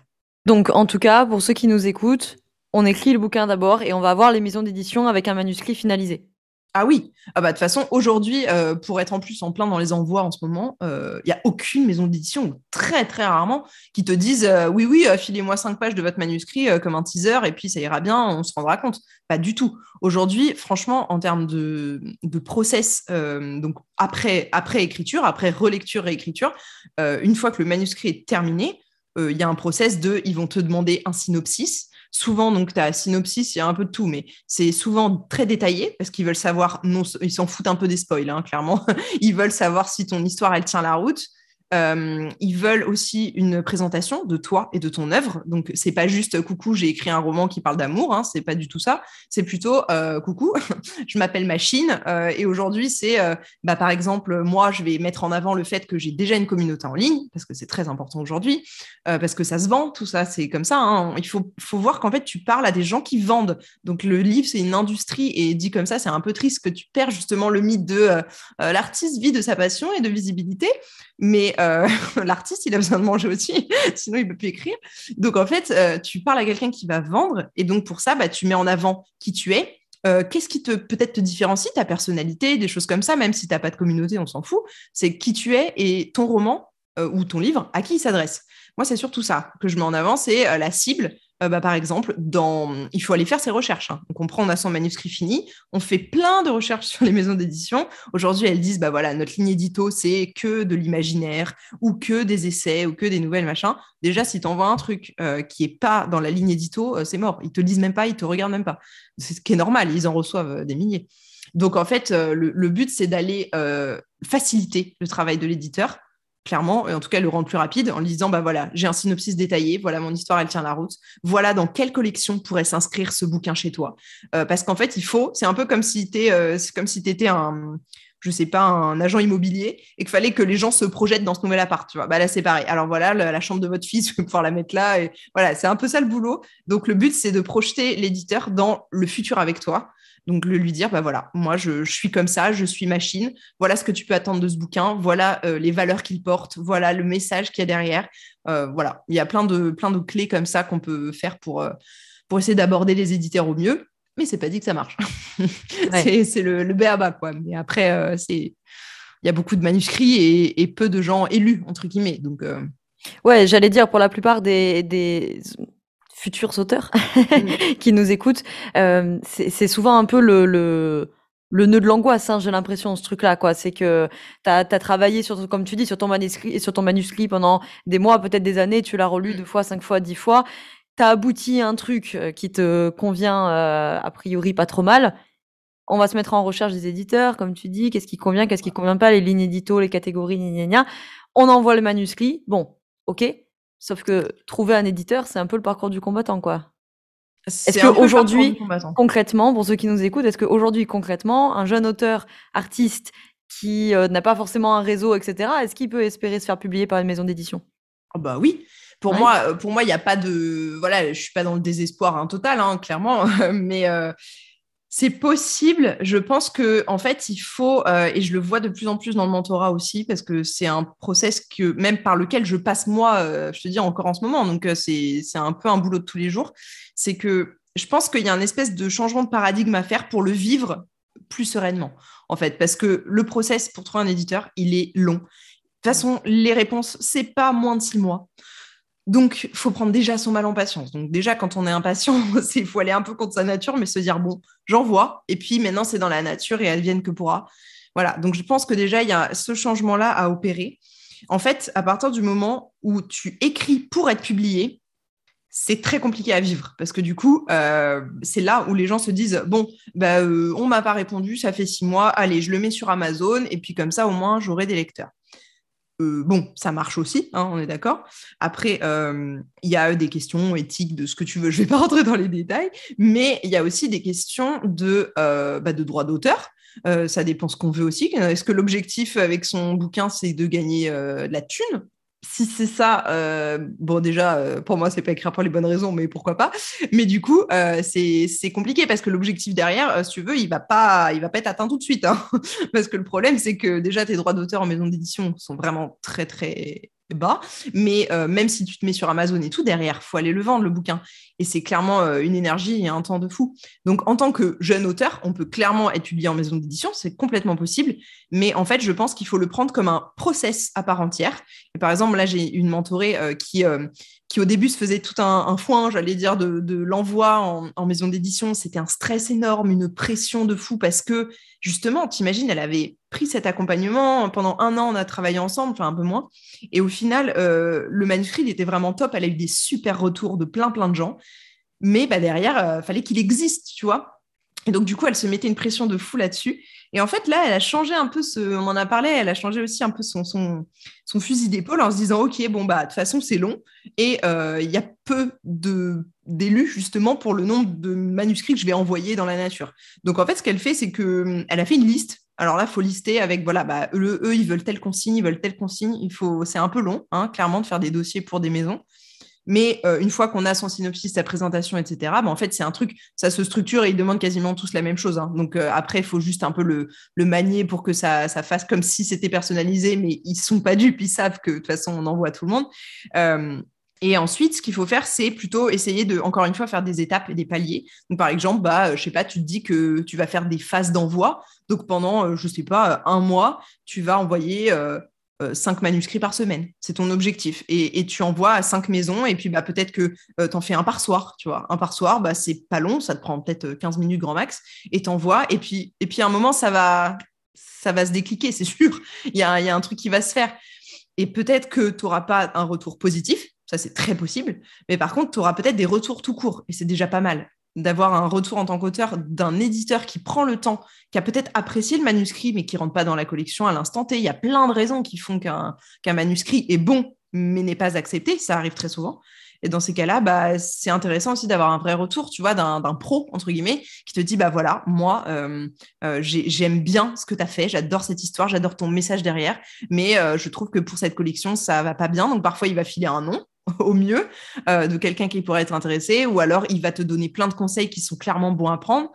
Donc, en tout cas, pour ceux qui nous écoutent, on écrit le bouquin d'abord et on va voir les maisons d'édition avec un manuscrit finalisé. Ah oui, ah bah, de toute façon, aujourd'hui, euh, pour être en plus en plein dans les envois en ce moment, il euh, n'y a aucune maison d'édition, très très rarement, qui te disent euh, oui, oui, filez-moi cinq pages de votre manuscrit comme un teaser et puis ça ira bien, on se rendra compte. Pas du tout. Aujourd'hui, franchement, en termes de, process, donc après, après écriture, après relecture et écriture, une fois que le manuscrit est terminé, il y a un process de ils vont te demander un synopsis Souvent, donc, tu as synopsis, il y a un peu de tout, mais c'est souvent très détaillé parce qu'ils veulent savoir, non, ils s'en foutent un peu des spoils, hein, clairement. ils veulent savoir si ton histoire, elle tient la route. Euh, ils veulent aussi une présentation de toi et de ton œuvre. Donc, c'est pas juste coucou, j'ai écrit un roman qui parle d'amour, hein, c'est pas du tout ça. C'est plutôt euh, coucou, je m'appelle Machine euh, et aujourd'hui, c'est bah, par exemple, moi, je vais mettre en avant le fait que j'ai déjà une communauté en ligne parce que c'est très important aujourd'hui, parce que ça se vend, tout ça, c'est comme ça. Hein. Il faut, faut voir qu'en fait, tu parles à des gens qui vendent. Donc, le livre, c'est une industrie et dit comme ça, c'est un peu triste que tu perds justement le mythe de l'artiste vit de sa passion et de visibilité. Mais euh, l'artiste, il a besoin de manger aussi, sinon il ne peut plus écrire. Donc en fait, euh, tu parles à quelqu'un qui va vendre, et donc pour ça, bah, tu mets en avant qui tu es. Euh, qu'est-ce qui te peut-être te différencie, ta personnalité, des choses comme ça, même si tu n'as pas de communauté, on s'en fout. C'est qui tu es et ton roman, ou ton livre, à qui il s'adresse. Moi, c'est surtout ça que je mets en avant, c'est la cible. Bah, par exemple, dans... il faut aller faire ses recherches. Hein. Donc, on prend, on a son manuscrit fini, on fait plein de recherches sur les maisons d'édition. Aujourd'hui, elles disent, bah voilà, notre ligne édito, c'est que de l'imaginaire ou que des essais ou que des nouvelles machins. Déjà, si tu envoies un truc qui est pas dans la ligne édito, c'est mort. Ils te lisent même pas, ils te regardent même pas. C'est ce qui est normal, ils en reçoivent des milliers. Donc, en fait, euh, le, but, c'est d'aller euh, faciliter le travail de l'éditeur, clairement, et en tout cas le rendre plus rapide en lui disant, bah voilà, j'ai un synopsis détaillé, voilà, mon histoire, elle tient la route, voilà dans quelle collection pourrait s'inscrire ce bouquin chez toi. Euh, parce qu'en fait, il faut, c'est un peu comme si tu comme si étais un je sais pas, un agent immobilier et qu'il fallait que les gens se projettent dans ce nouvel appart, tu vois. Bah là, c'est pareil. Alors voilà, la, chambre de votre fils, vous pouvoir la mettre là. Et voilà, c'est un peu ça le boulot. Donc, le but, c'est de projeter l'éditeur dans le futur avec toi. Donc, le lui dire, bah voilà, moi, je, suis comme ça, je suis machine. Voilà ce que tu peux attendre de ce bouquin. Voilà euh, les valeurs qu'il porte. Voilà le message qu'il y a derrière. Euh, voilà, il y a plein de, plein de clés comme ça qu'on peut faire pour, euh, pour essayer d'aborder les éditeurs au mieux. Mais c'est pas dit que ça marche. c'est le, le bas quoi. Mais après, c'est il y a beaucoup de manuscrits et, peu de gens élus, entre guillemets. Donc, Ouais, j'allais dire, pour la plupart des, des futurs auteurs qui nous écoutent, euh, c'est souvent un peu le, le, le nœud de l'angoisse, hein, j'ai l'impression, ce truc-là. quoi. C'est que tu as, travaillé, sur, comme tu dis, sur ton manuscrit, sur ton manuscrit pendant des mois, peut-être des années, tu l'as relu mm. deux fois, cinq fois, dix fois. Tu as abouti à un truc euh, qui te convient euh, a priori pas trop mal. On va se mettre en recherche des éditeurs, comme tu dis, qu'est-ce qui convient, qu'est-ce qui convient pas, les lignes édito, les catégories, gna, gna, On envoie le manuscrit. Bon, ok, Sauf que trouver un éditeur, c'est un peu le parcours du combattant, quoi. Est-ce qu'aujourd'hui, concrètement, pour ceux qui nous écoutent, est-ce qu'aujourd'hui, concrètement, un jeune auteur, artiste, qui euh, n'a pas forcément un réseau, etc., est-ce qu'il peut espérer se faire publier par une maison d'édition? Oh Bah oui. Pour moi, euh, pour moi, il n'y a pas de, voilà, je suis pas dans le désespoir hein, total, hein, clairement, mais euh, c'est possible. Je pense que en fait, il faut, euh, et je le vois de plus en plus dans le mentorat aussi, parce que c'est un process que même par lequel je passe moi, euh, je te dis encore en ce moment. Donc euh, c'est un peu un boulot de tous les jours. C'est que je pense qu'il y a un espèce de changement de paradigme à faire pour le vivre plus sereinement, en fait, parce que le process pour trouver un éditeur, il est long. De toute façon, les réponses, c'est pas moins de six mois. Donc, il faut prendre déjà son mal en patience. Donc, déjà, quand on est impatient, il faut aller un peu contre sa nature, mais se dire, bon, j'envoie. Et puis, maintenant, c'est dans la nature et elle vienne que pourra. Voilà. Donc, je pense que déjà, il y a ce changement-là à opérer. En fait, à partir du moment où tu écris pour être publié, c'est très compliqué à vivre parce que du coup, euh, c'est là où les gens se disent bon, bah, euh, on m'a pas répondu, ça fait six mois, allez, je le mets sur Amazon et puis comme ça, au moins, j'aurai des lecteurs. Euh, bon, ça marche aussi, hein, on est d'accord. Après, euh, il y a des questions éthiques de ce que tu veux, je ne vais pas rentrer dans les détails, mais il y a aussi des questions de, euh, bah, de droit d'auteur. ça dépend ce qu'on veut aussi. Est-ce que l'objectif avec son bouquin, c'est de gagner de la thune? Si c'est ça, euh, bon déjà, euh, pour moi, c'est pas écrire pour les bonnes raisons, mais pourquoi pas. Mais du coup, euh, c'est compliqué parce que l'objectif derrière, si tu veux, il va pas, il va pas être atteint tout de suite. Hein. parce que le problème, c'est que déjà, tes droits d'auteur en maison d'édition sont vraiment très, très bas. Mais euh, même si tu te mets sur Amazon et tout, derrière, faut aller le vendre, le bouquin. Et c'est clairement euh, une énergie et un temps de fou. Donc, en tant que jeune auteur, on peut clairement être publié en maison d'édition, c'est complètement possible. Mais en fait, je pense qu'il faut le prendre comme un process à part entière. Et par exemple, là, j'ai une mentorée euh, qui, qui au début se faisait tout un, foin, j'allais dire, de, l'envoi en, maison d'édition. C'était un stress énorme, une pression de fou parce que justement, t'imagines, elle avait pris cet accompagnement pendant un an, on a travaillé ensemble, enfin un peu moins. Et au final, euh, le manuscrit, était vraiment top. Elle a eu des super retours de plein, plein de gens. Mais bah, derrière, euh, fallait qu'il existe, tu vois. Et donc, du coup, elle se mettait une pression de fou là-dessus. Et en fait, là, elle a changé un peu, ce, on en a parlé, elle a changé aussi un peu son, fusil d'épaule en se disant, OK, bon, bah, de toute façon, c'est long. Et euh, il y a peu d'élus, justement, pour le nombre de manuscrits que je vais envoyer dans la nature. Donc, en fait, ce qu'elle fait, c'est qu'elle a fait une liste. Alors là, faut lister avec, voilà, bah, eux, ils veulent telle consigne, ils veulent telle consigne. Il faut, c'est un peu long, hein, clairement, de faire des dossiers pour des maisons. Mais euh, une fois qu'on a son synopsis, sa présentation, etc., bah, en fait, c'est un truc, ça se structure et ils demandent quasiment tous la même chose. Hein. Donc euh, après, il faut juste un peu le, manier pour que ça, fasse comme si c'était personnalisé, mais ils sont pas dupes, ils savent que de toute façon, on envoie tout le monde. Euh, et ensuite, ce qu'il faut faire, c'est plutôt essayer de, encore une fois, faire des étapes et des paliers. Donc, par exemple, bah, je sais pas, tu te dis que tu vas faire des phases d'envoi. Donc, pendant, je sais pas, un mois, tu vas envoyer cinq manuscrits par semaine. C'est ton objectif. Et, tu envoies à cinq maisons, et puis bah, peut-être que tu en fais un par soir, tu vois. Un par soir, bah, c'est pas long, ça te prend peut-être 15 minutes grand max, et t'envoies, et et puis à un moment, ça va, ça va se décliquer, c'est sûr. Il y a, y a un truc qui va se faire. Et peut-être que tu n'auras pas un retour positif, ça c'est très possible, mais par contre, tu auras peut-être des retours tout court, et c'est déjà pas mal d'avoir un retour en tant qu'auteur d'un éditeur qui prend le temps, qui a peut-être apprécié le manuscrit, mais qui rentre pas dans la collection à l'instant T. Il y a plein de raisons qui font qu'un manuscrit est bon, mais n'est pas accepté. Ça arrive très souvent. Et dans ces cas-là, bah, c'est intéressant aussi d'avoir un vrai retour, tu vois, d'un pro, entre guillemets, qui te dit, bah voilà, moi, euh, euh, j'aime bien ce que tu as fait, j'adore cette histoire, j'adore ton message derrière, mais euh, je trouve que pour cette collection, ça va pas bien. Donc parfois, il va filer un nom, au mieux, de quelqu'un qui pourrait être intéressé, ou alors il va te donner plein de conseils qui sont clairement bons à prendre.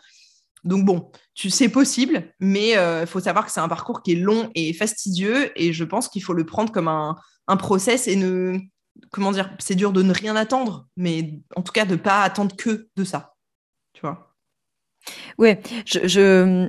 Donc bon, tu sais possible, mais il faut savoir que c'est un parcours qui est long et fastidieux, et je pense qu'il faut le prendre comme un, process et ne comment dire, c'est dur de ne rien attendre, mais en tout cas de pas attendre que de ça. Tu vois? Ouais, je,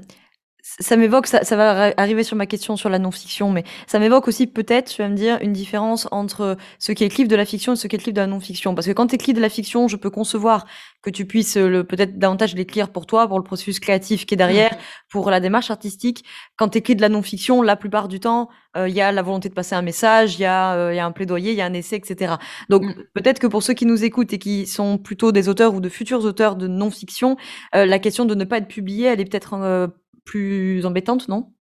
ça m'évoque, ça, ça, va arriver sur ma question sur la non-fiction, mais ça m'évoque aussi peut-être, tu vas me dire, une différence entre ce qui est livre de la fiction et ce qui est livre de la non-fiction. Parce que quand tu écris de la fiction, je peux concevoir que tu puisses le peut-être davantage l'écrire pour toi, pour le processus créatif qui est derrière, mmh. pour la démarche artistique. Quand tu de la non-fiction, la plupart du temps, euh, il y a la volonté de passer un message, il y, euh, y, a un plaidoyer, il y a un essai, etc. Donc mmh. peut-être que pour ceux qui nous écoutent et qui sont plutôt des auteurs ou de futurs auteurs de non-fiction, euh, la question de ne pas être publié, elle est peut-être plus embêtante, non?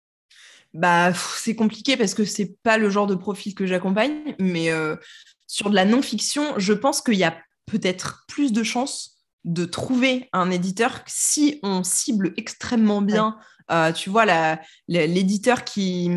Bah, c'est compliqué parce que c'est pas le genre de profil que j'accompagne, mais euh, sur de la non-fiction, je pense qu'il y a peut-être plus de chances de trouver un éditeur si on cible extrêmement bien, euh, tu vois, l'éditeur qui,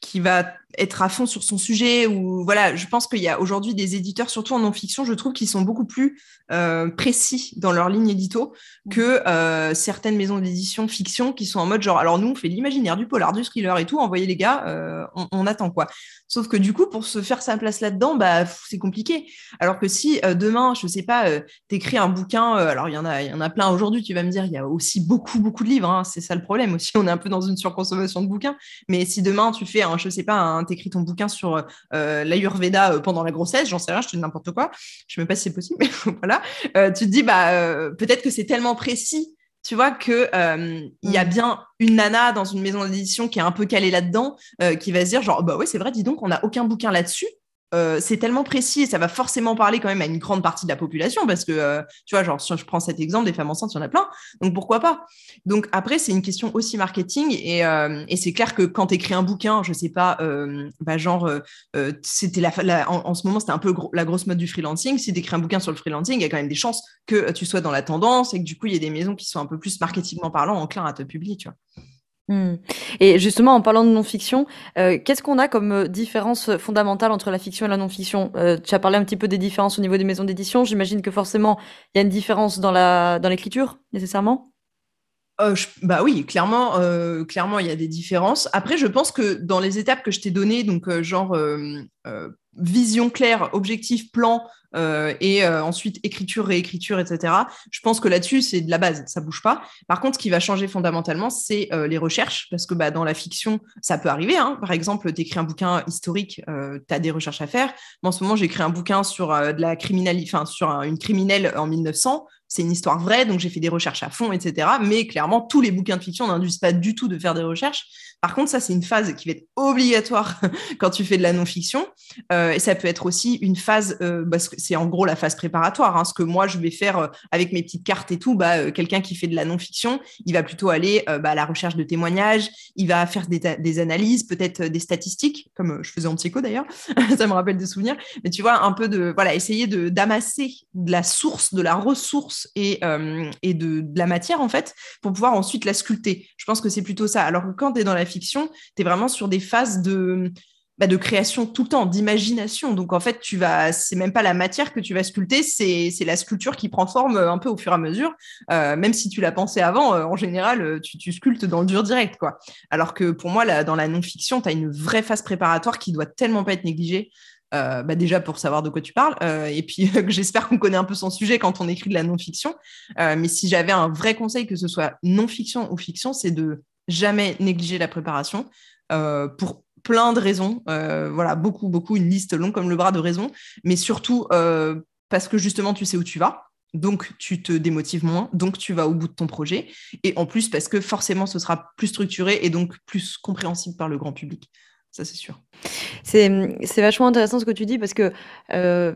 qui va être à fond sur son sujet ou voilà je pense qu'il y a aujourd'hui des éditeurs surtout en non-fiction je trouve qu'ils sont beaucoup plus euh, précis dans leur ligne édito que euh, certaines maisons d'édition fiction qui sont en mode genre alors nous on fait l'imaginaire du polar du thriller et tout envoyez les gars euh, on, attend quoi. Sauf que du coup pour se faire sa place là-dedans bah c'est compliqué. Alors que si demain je sais pas t'écris un bouquin alors il y en a il y en a plein aujourd'hui tu vas me dire il y a aussi beaucoup beaucoup de livres hein, c'est ça le problème aussi on est un peu dans une surconsommation de bouquins. Mais si demain tu fais un je sais pas un tu écris ton bouquin sur euh, l'Ayurveda euh, pendant la grossesse, j'en sais rien, je te dis n'importe quoi. Je ne sais même pas si c'est possible, mais voilà. Euh, tu te dis, bah, peut-être que c'est tellement précis tu vois que il y a mm. bien une nana dans une maison d'édition qui est un peu calée là-dedans, qui va se dire genre bah ouais c'est vrai dis donc on n'a aucun bouquin là-dessus. Euh, c'est tellement précis ça va forcément parler quand même à une grande partie de la population parce que, euh, tu vois, genre, si je prends cet exemple des femmes enceintes, il y en a plein. Donc, pourquoi pas? Donc, après, c'est une question aussi marketing et, euh, c'est clair que quand tu écris un bouquin, je sais pas, bah, genre, c'était en, ce moment, c'était un peu la grosse mode du freelancing. Si tu écris un bouquin sur le freelancing, il y a quand même des chances que tu sois dans la tendance et que du coup, il y ait des maisons qui sont un peu plus marketingment parlant enclins à te publier, tu vois. Mmh. Et justement, en parlant de non-fiction, euh, qu'est-ce qu'on a comme euh, différence fondamentale entre la fiction et la non-fiction? Euh, Tu as parlé un petit peu des différences au niveau des maisons d'édition. J'imagine que forcément, il y a une différence dans la dans l'écriture, nécessairement? Bah oui, clairement, clairement, il y a des différences. Après, je pense que dans les étapes que je t'ai données, donc genre vision claire, objectif, plan, euh, et euh, ensuite écriture, réécriture, etc. Je pense que là-dessus, c'est de la base, ça bouge pas. Par contre, ce qui va changer fondamentalement, c'est euh, les recherches, parce que bah, dans la fiction, ça peut arriver. Hein. Par exemple, tu écris un bouquin historique, tu as des recherches à faire. Moi, en ce moment, j'écris un bouquin sur de la criminalité, sur une criminelle en 1900 c'est une histoire vraie, donc j'ai fait des recherches à fond, etc. Mais clairement, tous les bouquins de fiction n'induisent pas du tout de faire des recherches. Par contre, ça, c'est une phase qui va être obligatoire quand tu fais de la non-fiction. et ça peut être aussi une phase, parce que c'est en gros la phase préparatoire. Hein. Ce que moi, je vais faire euh, avec mes petites cartes et tout, bah, euh, quelqu'un qui fait de la non-fiction, il va plutôt aller euh, bah, à la recherche de témoignages, il va faire des, analyses, peut-être des statistiques, comme je faisais en psycho d'ailleurs, ça me rappelle des souvenirs. Mais tu vois, un peu de, voilà, essayer d'amasser de la source, de la ressource et, de, la matière, en fait, pour pouvoir ensuite la sculpter. Je pense que c'est plutôt ça. Alors que quand tu es dans la fiction, tu es vraiment sur des phases de bah, de création tout le temps, d'imagination. Donc en fait, tu vas, c'est même pas la matière que tu vas sculpter, c'est, la sculpture qui prend forme euh, un peu au fur et à mesure. Euh, même si tu l'as pensé avant, euh, en général, tu, tu, sculptes dans le dur direct, quoi. Alors que pour moi, là, dans la non-fiction, tu as une vraie phase préparatoire qui doit tellement pas être négligée. bah déjà pour savoir de quoi tu parles, et puis j'espère qu'on connaît un peu son sujet quand on écrit de la non-fiction. mais si j'avais un vrai conseil, que ce soit non-fiction ou fiction, c'est de jamais négliger la préparation. pour plein de raisons. voilà, beaucoup, beaucoup, une liste longue comme le bras de raisons, mais surtout parce que justement, tu sais où tu vas. Donc, tu te démotives moins, donc tu vas au bout de ton projet. Et en plus, parce que forcément, ce sera plus structuré et donc plus compréhensible par le grand public. Ça, c'est sûr. C'est vachement intéressant ce que tu dis parce que euh,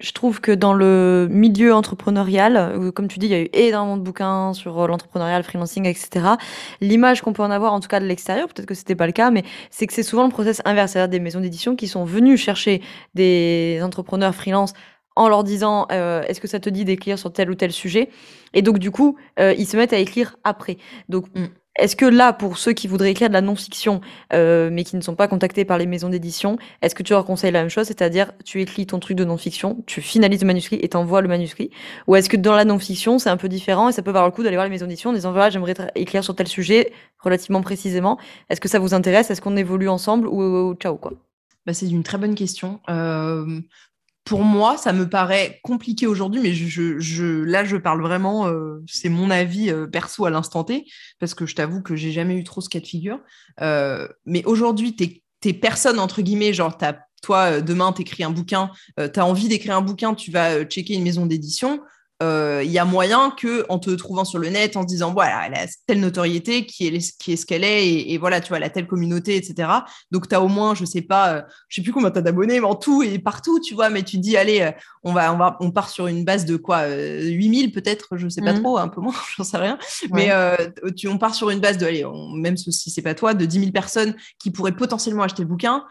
je trouve que dans le milieu entrepreneurial, comme tu dis, il y a eu énormément de bouquins sur l'entrepreneuriat, le freelancing, etc. L'image qu'on peut en avoir, en tout cas de l'extérieur, peut-être que c'était pas le cas, mais c'est que c'est souvent le process inverse, c'est-à-dire des maisons d'édition qui sont venues chercher des entrepreneurs freelance en leur disant euh, est-ce que ça te dit d'écrire sur tel ou tel sujet? Et donc du coup euh, ils se mettent à écrire après mm. Est-ce que là pour ceux qui voudraient écrire de la non-fiction euh, mais qui ne sont pas contactés par les maisons d'édition est-ce que tu leur conseilles la même chose c'est-à-dire tu écris ton truc de non-fiction tu finalises le manuscrit et t'envoies le manuscrit? Ou est-ce que dans la non-fiction c'est un peu différent et ça peut valoir le coup d'aller voir les maisons d'édition en disant voilà j'aimerais écrire sur tel sujet relativement précisément. Est-ce que ça vous intéresse? Est-ce qu'on évolue ensemble? Ou, ciao quoi. Bah, c'est une très bonne question pour moi, ça me paraît compliqué aujourd'hui, mais là, je parle vraiment, euh, c'est mon avis euh, perso à l'instant T, parce que je t'avoue que j'ai jamais eu trop ce cas de figure. Euh, mais aujourd'hui, tu es, personne, entre guillemets, genre, toi, demain, tu écris un bouquin, tu as envie d'écrire un bouquin, tu vas checker une maison d'édition. Euh, il y a moyen que en te trouvant sur le net, en se disant voilà, elle a telle notoriété qui est, qui est ce qu'elle est, et, voilà, tu vois, elle a telle communauté, etc. Donc, tu as au moins, je sais pas, euh, je sais plus combien tu as d'abonnés, mais en tout et partout, tu vois, mais tu dis, allez, euh, on, va, on, va, on part sur une base de quoi 8000 peut-être, je sais pas mmh. trop, un peu moins, j'en sais rien. Mais tu, on part sur une base de, allez, même si c'est pas toi, de 10 000 personnes qui pourraient potentiellement acheter le bouquin.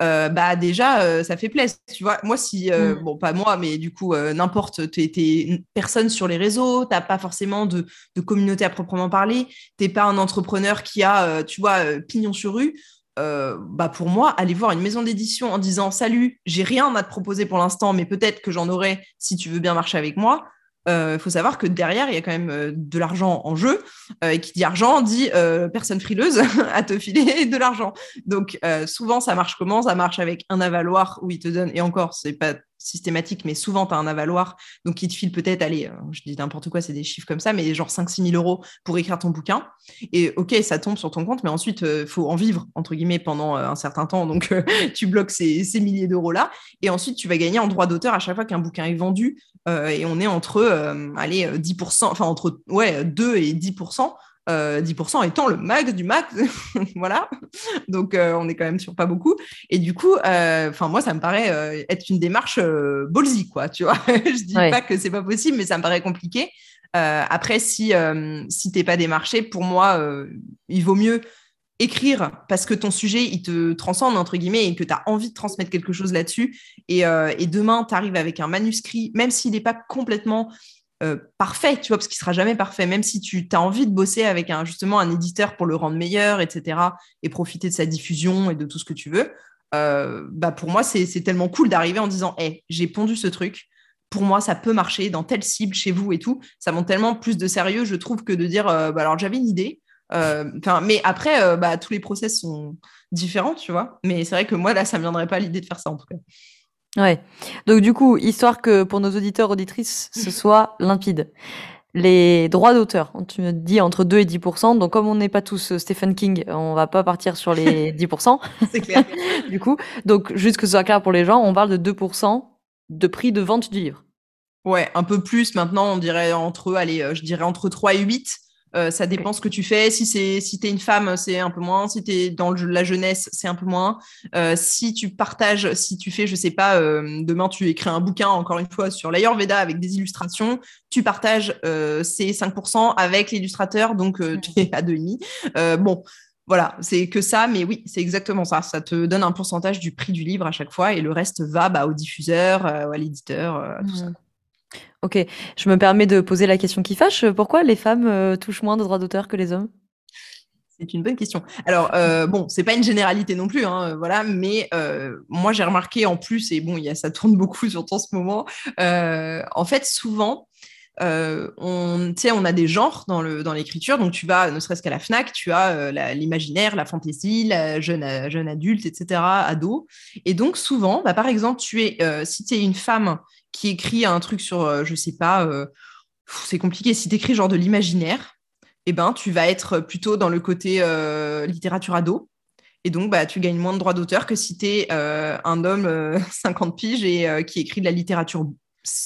Euh, bah déjà euh, ça fait plaisir tu vois moi si euh, mm. bon pas moi mais du coup n'importe tu es, personne sur les réseaux t'as pas forcément de, de, communauté à proprement parler t'es pas un entrepreneur qui a tu vois pignon sur rue bah pour moi aller voir une maison d'édition en disant salut j'ai rien à te proposer pour l'instant mais peut-être que j'en aurai si tu veux bien marcher avec moi il euh, faut savoir que derrière, il y a quand même euh, de l'argent en jeu. Euh, et qui dit argent dit personne frileuse à te filer de l'argent. Donc, souvent, ça marche comment? Ça marche avec un avaloir où il te donne, et encore, c'est pas systématique, mais souvent, tu as un avaloir. Donc, il te file peut-être, allez, je dis n'importe quoi, c'est des chiffres comme ça, mais genre 5-6 000 euros pour écrire ton bouquin. Et OK, ça tombe sur ton compte, mais ensuite, il faut en vivre, entre guillemets, pendant un certain temps. Donc, tu bloques ces, ces milliers d'euros-là. Et ensuite, tu vas gagner en droit d'auteur à chaque fois qu'un bouquin est vendu. Et on est entre euh, allez, 10%, euh, enfin entre ouais, 2 et 10%. 10% euh, étant le max du max, voilà. Donc on est quand même sur pas beaucoup. Et du coup, enfin moi ça me paraît être une démarche ballsy quoi, tu vois. je dis pas que c'est pas possible, mais ça me paraît compliqué. après, si si t'es pas démarché, pour moi, il vaut mieux écrire parce que ton sujet, il te transcende, entre guillemets, et que tu as envie de transmettre quelque chose là-dessus. Et, euh, demain, tu arrives avec un manuscrit, même s'il n'est pas complètement euh, parfait, tu vois, parce qu'il sera jamais parfait, même si tu as envie de bosser avec un, justement un éditeur pour le rendre meilleur, etc., et profiter de sa diffusion et de tout ce que tu veux, euh, bah pour moi, c'est tellement cool d'arriver en disant, hé, j'ai pondu ce truc, pour moi, ça peut marcher dans telle cible chez vous et tout. Ça montre tellement plus de sérieux, je trouve, que de dire, bah alors j'avais une idée, euh, mais après, euh, bah, tous les process sont différents, tu vois. Mais c'est vrai que moi, là, ça ne me viendrait pas l'idée de faire ça, en tout cas. Ouais. Donc, du coup, histoire que pour nos auditeurs, auditrices, ce soit limpide. Les droits d'auteur, tu me dis entre 2 et 10% Donc, comme on n'est pas tous euh, Stephen King, on va pas partir sur les 10% C'est clair. du coup, donc, juste que ce soit clair pour les gens, on parle de 2% de prix de vente du livre. Ouais, un peu plus maintenant, on dirait entre, allez, je dirais entre 3 et 8. Euh, ça dépend ce que tu fais. Si c'est si es une femme, c'est un peu moins. Si tu es dans la jeunesse, c'est un peu moins. Euh, si tu partages, si tu fais, je sais pas, euh, demain tu écris un bouquin, encore une fois, sur l'Ayurveda avec des illustrations, tu partages ces 5% avec l'illustrateur, donc tu es à demi. bon, voilà, c'est que ça, mais oui, c'est exactement ça. Ça te donne un pourcentage du prix du livre à chaque fois et le reste va bah, au diffuseur, à l'éditeur, tout ça. OK. Je me permets de poser la question qui fâche. Pourquoi les femmes euh, touchent moins de droits d'auteur que les hommes? C'est une bonne question. Alors, euh, bon, c'est pas une généralité non plus, hein, voilà, mais euh, moi j'ai remarqué en plus, et bon, y a, ça tourne beaucoup sur en ce moment, en fait, souvent, on, on a des genres dans, le, dans l'écriture, donc tu vas, ne serait-ce qu'à la FNAC, tu as l'imaginaire, la fantaisie, la jeune, jeune adulte, etc., ado. Et donc souvent, bah, par exemple, tu es, si tu es une femme qui écrit un truc sur, euh, je sais pas, euh, c'est compliqué. Si tu écris genre de l'imaginaire, eh ben, tu vas être plutôt dans le côté euh, littérature ado. Et donc, bah, tu gagnes moins de droits d'auteur que si tu es un homme 50 piges et qui écrit de la littérature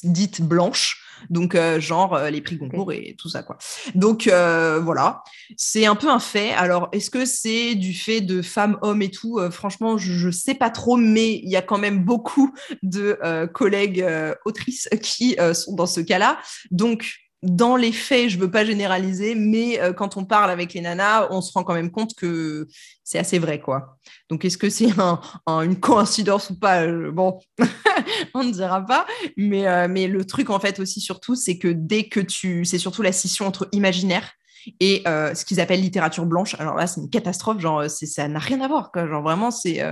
dite blanche donc euh, genre euh, les prix Goncourt et tout ça quoi. Donc euh, voilà, c'est un peu un fait. Alors est-ce que c'est du fait de femmes, hommes et tout? Franchement, je, ne sais pas trop, mais il y a quand même beaucoup de collègues autrices qui sont dans ce cas-là. Donc dans les faits, je veux pas généraliser, mais quand on parle avec les nanas, on se rend quand même compte que c'est assez vrai, quoi. Donc, est-ce que c'est une coïncidence ou pas Bon, on ne dira pas. Mais, mais le truc, en fait, aussi, surtout, c'est que dès que tu... C'est surtout la scission entre imaginaire et ce qu'ils appellent littérature blanche. Alors là, c'est une catastrophe. Genre, ça n'a rien à voir. Genre, vraiment, c'est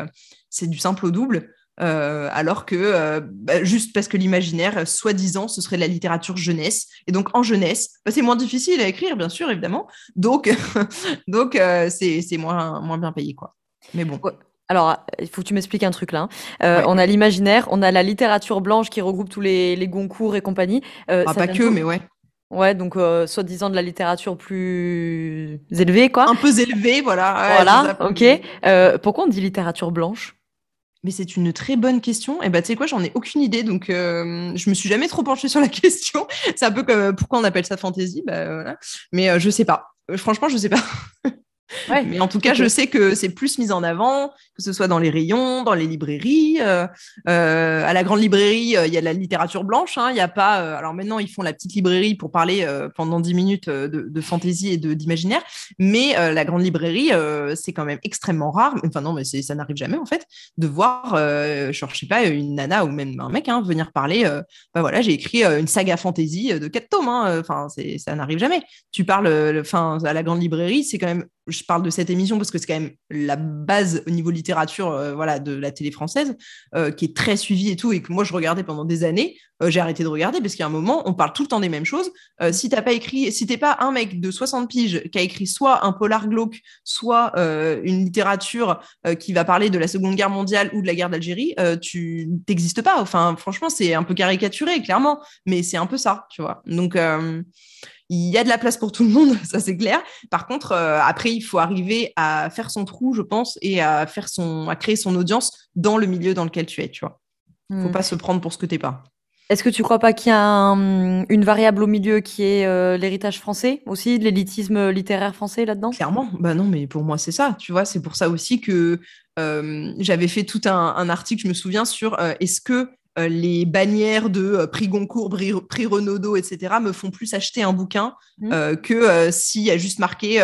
c'est du simple au double. Euh, alors que euh, bah, juste parce que l'imaginaire, soi-disant, ce serait de la littérature jeunesse. Et donc en jeunesse, bah, c'est moins difficile à écrire, bien sûr, évidemment. Donc, donc euh, c'est moins, moins bien payé, quoi. Mais bon. Alors, il faut que tu m'expliques un truc là. Hein. On a l'imaginaire, on a la littérature blanche qui regroupe tous les, les Goncourt et compagnie. Ah, pas que, mais ouais. Ouais, donc soi-disant de la littérature plus élevée, quoi. Un peu élevée, voilà. voilà, ok. pourquoi on dit littérature blanche? Mais c'est une très bonne question. Et bah, tu sais quoi, j'en ai aucune idée. Donc, euh, je me suis jamais trop penchée sur la question. C'est un peu comme euh, pourquoi on appelle ça fantasy? Bah, voilà. Mais euh, je sais pas. franchement, je sais pas. Mais en tout cas, je sais que c'est plus mis en avant, que ce soit dans les rayons, dans les librairies. Euh, euh, à la grande librairie, euh, il y a de la littérature blanche. Hein. Il y a pas. alors maintenant, ils font la petite librairie pour parler pendant 10 minutes de, de fantaisie et d'imaginaire. Mais la grande librairie, c'est quand même extrêmement rare. Enfin non, mais ça n'arrive jamais en fait de voir, je sais pas, une nana ou même un mec hein, venir parler. bah voilà, j'ai écrit une saga fantaisie de 4 tomes. Hein. Enfin, ça n'arrive jamais. Tu parles, enfin, à la grande librairie, c'est quand même je parle de cette émission parce que c'est quand même la base au niveau littérature euh, voilà, de la télé française, euh, qui est très suivie et tout, et que moi je regardais pendant des années. Euh, j'ai arrêté de regarder parce a un moment, on parle tout le temps des mêmes choses. si t'as pas écrit, si t'es pas un mec de 60 piges qui a écrit soit un polar glauque, soit une littérature qui va parler de la Seconde Guerre mondiale ou de la guerre d'Algérie, tu n'existes pas. Enfin, franchement, c'est un peu caricaturé, clairement, mais c'est un peu ça, tu vois. Donc il y a de la place pour tout le monde, ça c'est clair. Par contre, euh, après, il faut arriver à faire son trou, je pense, et à faire son, à créer son audience dans le milieu dans lequel tu es, tu vois. Faut hmm. pas se prendre pour ce que t'es pas. Est-ce que tu crois pas qu'il y a une variable au milieu qui est euh, l'héritage français aussi, de l'élitisme littéraire français là-dedans? Clairement, bah non, mais pour moi c'est ça, tu vois, c'est pour ça aussi que euh, j'avais fait tout un, un, article, je me souviens, sur est-ce que les bannières de euh, prix Goncourt, prix, Renaudot, etc., me font plus acheter un bouquin mmh. euh, que s'il y a juste marqué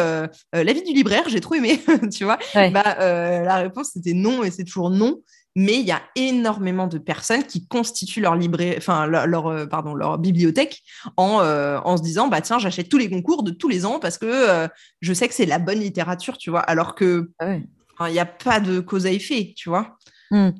l'avis du libraire, j'ai trop aimé, tu vois. Bah, la réponse c'était non et c'est toujours non. Mais il y a énormément de personnes qui constituent leur enfin leur, pardon, leur bibliothèque en, en se disant bah tiens j'achète tous les concours de tous les ans parce que je sais que c'est la bonne littérature, tu vois. Alors que ah il n'y a pas de cause à effet, tu vois. Mmh.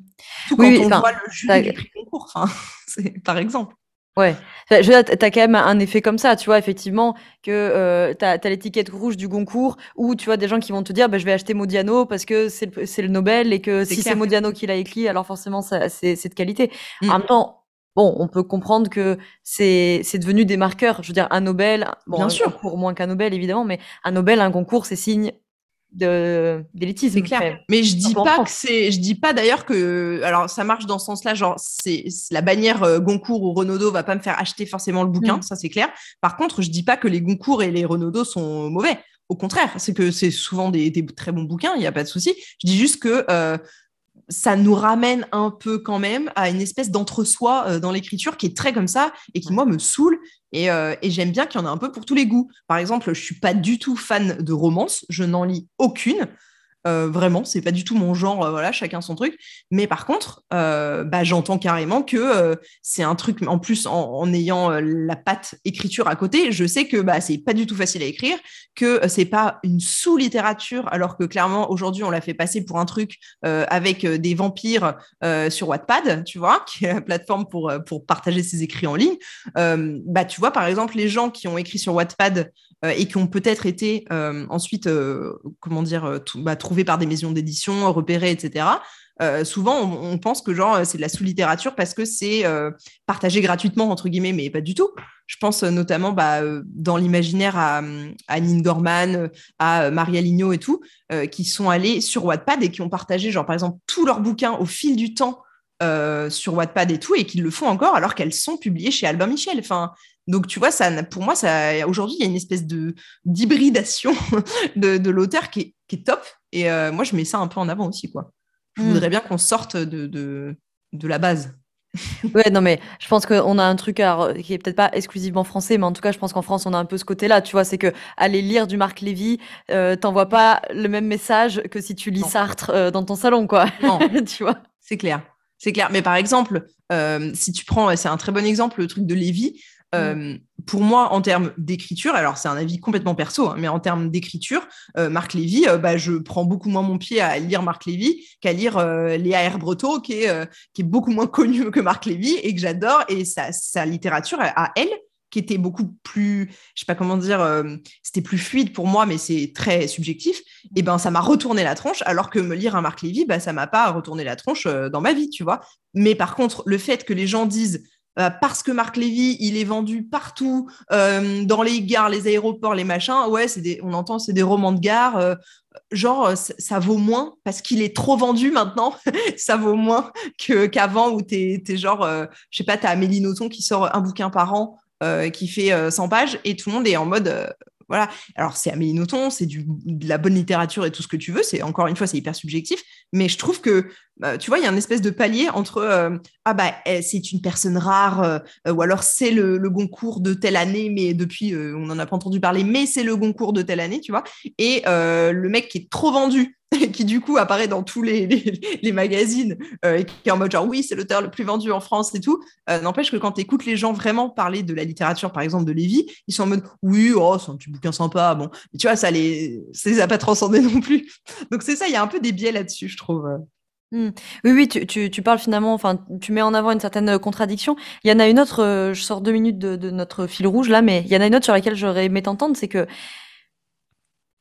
Tout quand on voit le jury du prix concours, par exemple. Ouais, tu as quand même un effet comme ça, tu vois, effectivement, que euh, tu as, l'étiquette rouge du Goncourt, ou tu vois des gens qui vont te dire, bah, je vais acheter Modiano parce que c'est le, le, Nobel, et que si c'est Modiano qui l'a écrit, alors forcément, c'est de qualité. En même mmh. temps, bon, on peut comprendre que c'est devenu des marqueurs. Je veux dire, un Nobel, bon, Bien un sûr. concours moins qu'un Nobel, évidemment, mais un Nobel, un concours, c'est signe d'élitisme. Clair. Mais je dis pas que c'est, je dis pas d'ailleurs que, alors ça marche dans ce sens-là, genre c'est la bannière euh, Goncourt ou Renaudot va pas me faire acheter forcément le bouquin, mm. ça c'est clair. Par contre, je dis pas que les Goncourt et les Renaudot sont mauvais. Au contraire, c'est que c'est souvent des, très bons bouquins, il n'y a pas de souci. Je dis juste que euh, ça nous ramène un peu quand même à une espèce d'entre-soi euh, dans l'écriture qui est très comme ça et qui, moi, me saoule. Euh, et, j'aime bien qu'il y en a un peu pour tous les goûts. Par exemple, je suis pas du tout fan de romance, je n'en lis aucune. Euh, vraiment, c'est pas du tout mon genre, euh, voilà, chacun son truc. Mais par contre, euh, bah, j'entends carrément que c'est un truc, en plus, en, ayant la patte écriture à côté, je sais que bah, c'est pas du tout facile à écrire, que c'est pas une sous-littérature, alors que clairement, aujourd'hui, on l'a fait passer pour un truc avec des vampires sur Wattpad, tu vois, qui est la plateforme pour, pour partager ses écrits en ligne. bah, tu vois, par exemple, les gens qui ont écrit sur Wattpad et qui ont peut-être été ensuite, comment dire, bah, par des maisons d'édition, repérés, etc. souvent, on, pense que genre c'est de la sous-littérature parce que c'est partagé gratuitement entre guillemets, mais pas du tout. Je pense notamment bah, dans l'imaginaire à, à Gorman, à Maria Ligno et tout, qui sont allés sur Wattpad et qui ont partagé genre par exemple tous leurs bouquins au fil du temps euh, sur Wattpad et tout, et qu'ils le font encore alors qu'elles sont publiées chez Albin Michel. Enfin, donc tu vois, ça, pour moi, ça, aujourd'hui, il y a une espèce de d'hybridation de, l'auteur qui est, top. Et euh, moi, je mets ça un peu en avant aussi, quoi. Je hmm. voudrais bien qu'on sorte de, de, la base. ouais, non, mais je pense qu'on a un truc qui est peut-être pas exclusivement français, mais en tout cas, je pense qu'en France, on a un peu ce côté-là. Tu vois, c'est que aller lire du Marc Lévy, euh, t'envoies pas le même message que si tu lis Sartre euh, dans ton salon, quoi. Non. tu vois. C'est clair. C'est clair. Mais par exemple, euh, si tu prends, c'est un très bon exemple, le truc de Lévy. Euh, mm. Pour moi, en termes d'écriture, alors c'est un avis complètement perso, hein, mais en termes d'écriture, euh, Marc Lévy, bah, je prends beaucoup moins mon pied à lire Marc Lévy qu'à lire Léa Herbreto, qui est, qui est beaucoup moins connu que Marc Lévy et que j'adore. Et sa, sa littérature, à elle, qui était beaucoup plus, je sais pas comment dire, euh, c'était plus fluide pour moi, mais c'est très subjectif. Et ben ça m'a retourné la tronche, alors que me lire un Marc Lévy, bah ça m'a pas retourné la tronche euh, dans ma vie, tu vois. Mais par contre, le fait que les gens disent euh, parce que Marc Lévy, il est vendu partout, dans les gares, les aéroports, les machins, ouais, des, on entend, c'est des romans de gare. genre, ça, vaut moins parce qu'il est trop vendu maintenant. ça vaut moins qu'avant où t'es es genre, je sais pas, t'as Amélie Nothomb qui sort un bouquin par an. Euh, qui fait 100 euh, pages et tout le monde est en mode euh, voilà. Alors, c'est Amélie Nothomb, c'est de la bonne littérature et tout ce que tu veux. C'est encore une fois, c'est hyper subjectif. Mais je trouve que, tu vois, il y a un espèce de palier entre ah bah eh, c'est une personne rare ou alors c'est le, le, Goncourt de telle année, mais depuis on n'en a pas entendu parler, mais c'est le Goncourt de telle année, tu vois. Et le mec qui est trop vendu qui du coup apparaît dans tous les, les, magazines euh, et qui est en mode genre oui, c'est l'auteur le plus vendu en France et tout. Euh, n'empêche que quand tu écoutes les gens vraiment parler de la littérature, par exemple de Lévy, ils sont en mode oui, oh, c'est un petit bouquin sympa. Bon, mais tu vois, ça les, ça les a pas transcendés non plus. Donc c'est ça, il y a un peu des biais là-dessus, je trouve. Mmh. Oui, oui, tu, tu, parles finalement, enfin, tu mets en avant une certaine contradiction. Il y en a une autre, euh, je sors deux minutes de, de, notre fil rouge là, mais il y en a une autre sur laquelle j'aurais aimé t'entendre, c'est que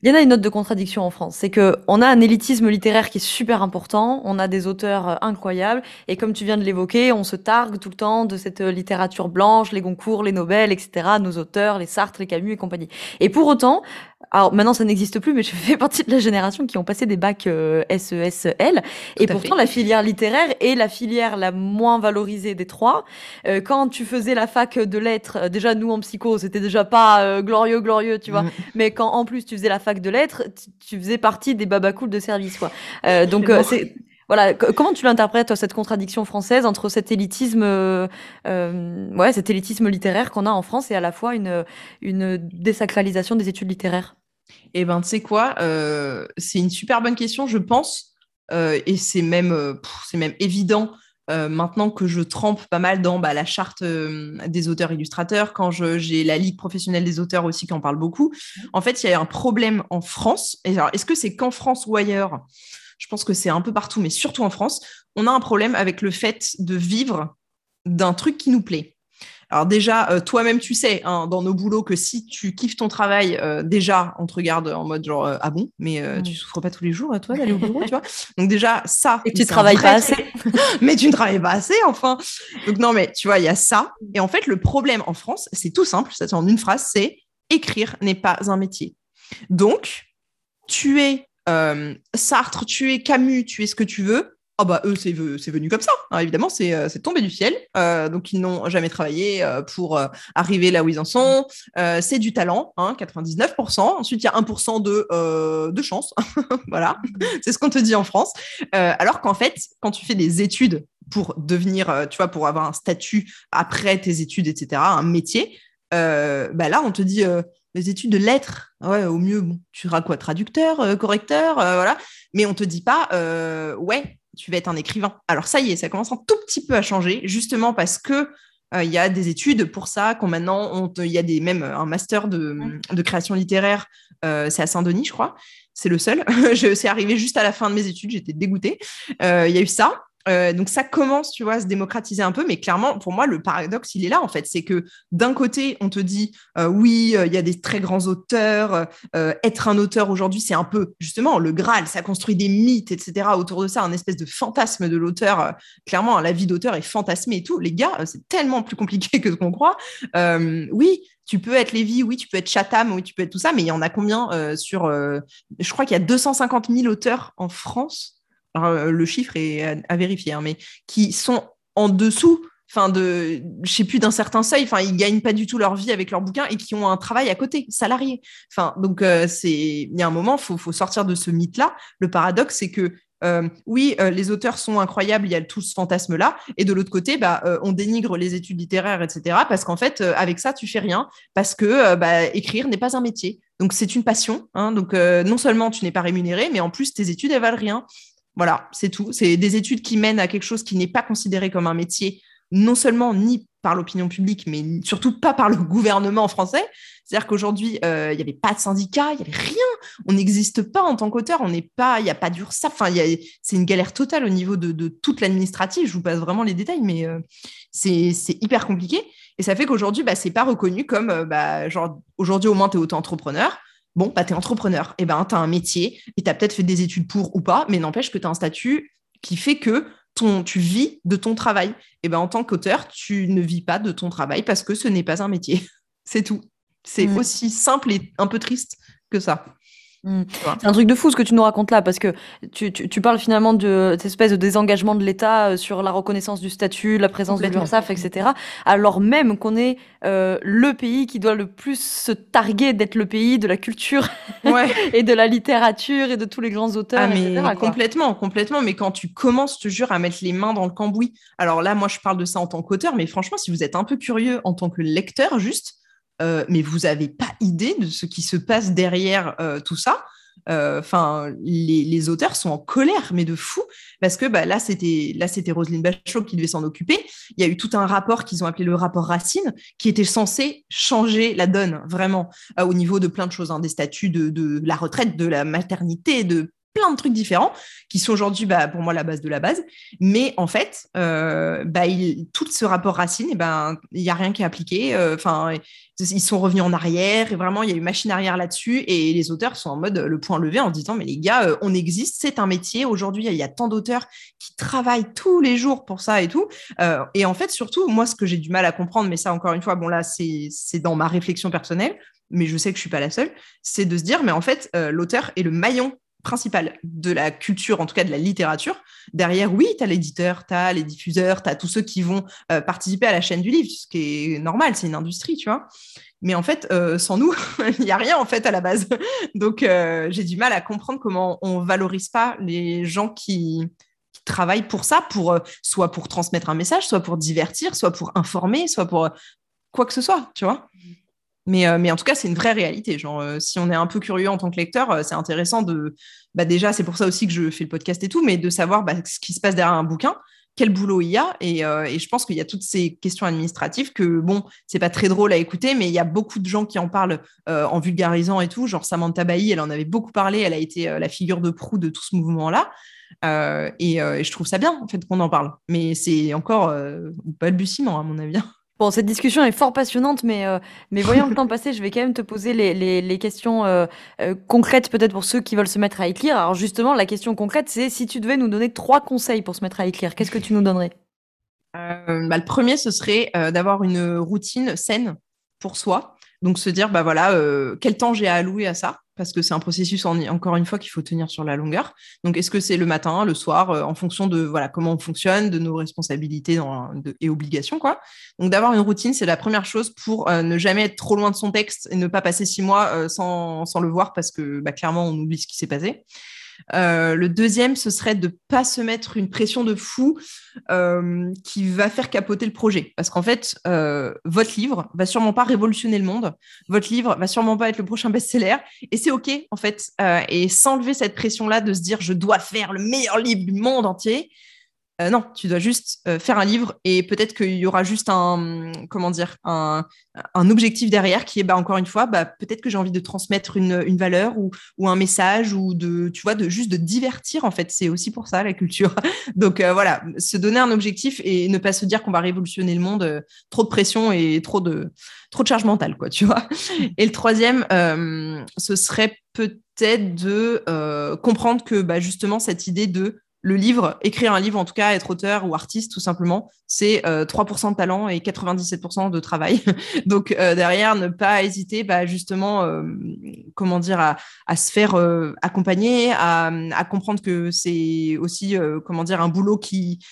il y en a une note de contradiction en France, c'est que on a un élitisme littéraire qui est super important, on a des auteurs euh, incroyables, et comme tu viens de l'évoquer, on se targue tout le temps de cette euh, littérature blanche, les Goncourt, les Nobel, etc., nos auteurs, les Sartre, les Camus et compagnie. Et pour autant, alors maintenant ça n'existe plus, mais je fais partie de la génération qui ont passé des bacs euh, SESL, et pourtant la filière littéraire est la filière la moins valorisée des trois. Euh, quand tu faisais la fac de lettres, euh, déjà nous en psycho, c'était déjà pas euh, glorieux, glorieux, tu vois, mm. mais quand en plus tu faisais la fac de lettres, tu, faisais partie des babacools de service, quoi. donc c'est voilà, comment tu l'interprètes cette contradiction française entre cet élitisme, euh, ouais, cet élitisme littéraire qu'on a en France et à la fois une, une désacralisation des études littéraires? Eh ben, tu sais quoi, euh, c'est une super bonne question, je pense, euh, et c'est même, c'est même évident. maintenant que je trempe pas mal dans bah, la charte des auteurs illustrateurs, quand j'ai la Ligue professionnelle des auteurs aussi qui en parle beaucoup, en fait, il y a un problème en France. Est-ce que c'est qu'en France ou ailleurs? Je pense que c'est un peu partout, mais surtout en France, on a un problème avec le fait de vivre d'un truc qui nous plaît. Alors déjà, euh, toi-même, tu sais, hein, dans nos boulots, que si tu kiffes ton travail, euh, déjà, on te regarde en mode genre, euh, ah bon, mais tu mm. tu souffres pas tous les jours, toi, d'aller au bureau, tu vois Donc déjà, ça... Et tu travailles pas assez. mais tu ne travailles pas assez, enfin. Donc non, mais tu vois, il y a ça. Et en fait, le problème en France, c'est tout simple, ça en une phrase, c'est écrire n'est pas un métier. Donc, tu es euh, Sartre, tu es Camus, tu es ce que tu veux. Ah bah eux, c'est venu comme ça, hein, évidemment, euh, c'est tombé du ciel. Euh, donc ils n'ont jamais travaillé pour arriver là où ils en sont. c'est du talent, hein, 99%. Ensuite, il y a 1% de, de chance. voilà, c'est ce qu'on te dit en France. alors qu'en fait, quand tu fais des études pour devenir, tu vois, pour avoir un statut après tes études, etc., un métier, bah là, on te dit les études de lettres. Ouais, au mieux, tu seras quoi Traducteur, euh, correcteur, euh, voilà. Mais on te dit pas, euh, ouais, tu vas être un écrivain. Alors ça y est, ça commence un tout petit peu à changer, justement parce que il y a des études pour ça, qu'on maintenant, il y a des, même un master de, création littéraire, c'est à Saint-Denis, je crois. C'est le seul. je, c'est arrivé juste à la fin de mes études, j'étais dégoûtée. Il y a eu ça. Euh, donc ça commence, tu vois, à se démocratiser un peu, mais clairement, pour moi, le paradoxe, il est là, en fait. C'est que d'un côté, on te dit, euh, oui, euh, il y a des très grands auteurs, être un auteur aujourd'hui, c'est un peu, justement, le Graal, ça construit des mythes, etc. autour de ça, un espèce de fantasme de l'auteur. clairement, la vie d'auteur est fantasmée et tout. Les gars, c'est tellement plus compliqué que ce qu'on croit. oui, tu peux être Lévy, oui, tu peux être Chatham, oui, tu peux être tout ça, mais il y en a combien sur... je crois qu'il y a 250 000 auteurs en France euh, le chiffre est à, vérifier, hein, mais qui sont en dessous enfin de je sais plus d'un certain seuil enfin ils gagnent pas du tout leur vie avec leurs bouquins et qui ont un travail à côté salarié enfin donc euh, c'est il y a un moment faut faut sortir de ce mythe là le paradoxe c'est que euh, oui, les auteurs sont incroyables, il y a tout ce fantasme-là. Et de l'autre côté, bah, on dénigre les études littéraires, etc. Parce qu'en fait, avec ça, tu fais rien. Parce que bah, écrire n'est pas un métier. Donc, c'est une passion. Hein. donc, non seulement tu n'es pas rémunéré, mais en plus, tes études, elles valent rien. Voilà, c'est tout. C'est des études qui mènent à quelque chose qui n'est pas considéré comme un métier, non seulement ni par l'opinion publique, mais surtout pas par le gouvernement français. C'est-à-dire qu'aujourd'hui, euh, il n'y avait pas de syndicat, il n'y avait rien. On n'existe pas en tant qu'auteur, on n'est pas, il n'y a pas d'URSSAF. Enfin, c'est une galère totale au niveau de, toute l'administrative. Je vous passe vraiment les détails, mais euh, c'est hyper compliqué. Et ça fait qu'aujourd'hui, bah, c'est pas reconnu comme, euh, bah, genre, aujourd'hui au moins, tu es auto-entrepreneur bon, bah, tu es entrepreneur, et ben, tu as un métier, et tu as peut-être fait des études pour ou pas, mais n'empêche que tu as un statut qui fait que ton, tu vis de ton travail. Et ben, en tant qu'auteur, tu ne vis pas de ton travail parce que ce n'est pas un métier. C'est tout. C'est mmh. aussi simple et un peu triste que ça. Mmh. C'est un truc de fou ce que tu nous racontes là, parce que tu, tu, parles finalement de cette espèce de désengagement de l'État euh, sur la reconnaissance du statut, la présence de l'URSSAF, etc. Alors même qu'on est euh, le pays qui doit le plus se targuer d'être le pays de la culture et de la littérature et de tous les grands auteurs, ah, mais Complètement, complètement. Mais quand tu commences, je te jure, à mettre les mains dans le cambouis. Alors là, moi, je parle de ça en tant qu'auteur, mais franchement, si vous êtes un peu curieux en tant que lecteur, juste, euh, mais vous n'avez pas idée de ce qui se passe derrière euh, tout ça. Euh, enfin, les, auteurs sont en colère, mais de fou, parce que bah, là, c'était là, c'était Roselyne Bachelot qui devait s'en occuper. Il y a eu tout un rapport qu'ils ont appelé le rapport Racine, qui était censé changer la donne vraiment au niveau de plein de choses, hein, des statuts de, la retraite, de la maternité, de plein de trucs différents qui sont aujourd'hui bah, pour moi la base de la base. Mais en fait, bah, tout ce rapport racine, eh ben il n'y a rien qui est appliqué. Enfin, ils sont revenus en arrière et vraiment il y a eu machine arrière là-dessus. Et les auteurs sont en mode le point levé en disant mais les gars, euh, on existe, c'est un métier. Aujourd'hui, il y a tant d'auteurs qui travaillent tous les jours pour ça et tout. et en fait, surtout, moi, ce que j'ai du mal à comprendre, mais ça encore une fois, bon là, c'est dans ma réflexion personnelle mais je sais que je suis pas la seule, c'est de se dire, mais en fait, l'auteur est le maillon principal de la culture, en tout cas de la littérature. Derrière, oui, tu as l'éditeur, tu as les diffuseurs, tu as tous ceux qui vont euh, participer à la chaîne du livre, ce qui est normal, c'est une industrie, tu vois. Mais en fait, euh, sans nous, il n'y a rien en fait à la base. Donc, euh, j'ai du mal à comprendre comment on valorise pas les gens qui, qui travaillent pour ça, pour soit pour transmettre un message, soit pour divertir, soit pour informer, soit pour quoi que ce soit, tu vois. Mais, euh, mais en tout cas, c'est une vraie réalité. Genre, euh, si on est un peu curieux en tant que lecteur, euh, c'est intéressant de. Bah, déjà, c'est pour ça aussi que je fais le podcast et tout, mais de savoir bah, ce qui se passe derrière un bouquin, quel boulot il y a. Et, je pense qu'il y a toutes ces questions administratives que, bon, c'est pas très drôle à écouter, mais il y a beaucoup de gens qui en parlent en vulgarisant et tout. Genre, Samantha Bailly, elle en avait beaucoup parlé. Elle a été la figure de proue de tout ce mouvement-là. et, je trouve ça bien, en fait, qu'on en parle. Mais c'est encore balbutiement, à mon avis. Bon, cette discussion est fort passionnante, mais, euh, mais voyant le temps passer, je vais quand même te poser les questions euh, euh, concrètes, peut-être pour ceux qui veulent se mettre à écrire. Alors justement, la question concrète, c'est si tu devais nous donner trois conseils pour se mettre à écrire, qu'est-ce que tu nous donnerais? Bah, Le premier, ce serait d'avoir une routine saine pour soi. Donc se dire, bah voilà, quel temps j'ai à allouer à ça parce que c'est un processus, encore une fois, qu'il faut tenir sur la longueur. Donc, est-ce que c'est le matin, le soir, euh, en fonction de voilà comment on fonctionne, de nos responsabilités et obligations, quoi. Donc, d'avoir une routine, c'est la première chose pour euh, ne jamais être trop loin de son texte et ne pas passer six mois euh, sans, sans, le voir parce que bah, clairement, on oublie ce qui s'est passé. Euh, le deuxième, ce serait de pas se mettre une pression de fou euh, qui va faire capoter le projet. Parce qu'en fait, euh, votre livre va sûrement pas révolutionner le monde. Votre livre va sûrement pas être le prochain best-seller. Et c'est OK, en fait. et s'enlever cette pression-là de se dire je dois faire le meilleur livre du monde entier, Euh, non, tu dois juste euh, faire un livre et peut-être qu'il y aura juste un, comment dire, un, objectif derrière qui est, bah, encore une fois, bah, peut-être que j'ai envie de transmettre une, valeur ou, un message ou de, tu vois, de juste de divertir. En fait, c'est aussi pour ça la culture. Donc euh, voilà, se donner un objectif et ne pas se dire qu'on va révolutionner le monde. trop de pression et trop de, trop de charge mentale, quoi, tu vois. Et le troisième, ce serait peut-être de comprendre que bah, justement cette idée de le livre, écrire un livre, en tout cas, être auteur ou artiste, tout simplement, c'est 3% euh, de talent et 97% de travail. Donc, euh, derrière, ne pas hésiter, bah, justement, euh, comment dire, à, se faire accompagner, à, comprendre que c'est aussi, comment dire, un boulot qui,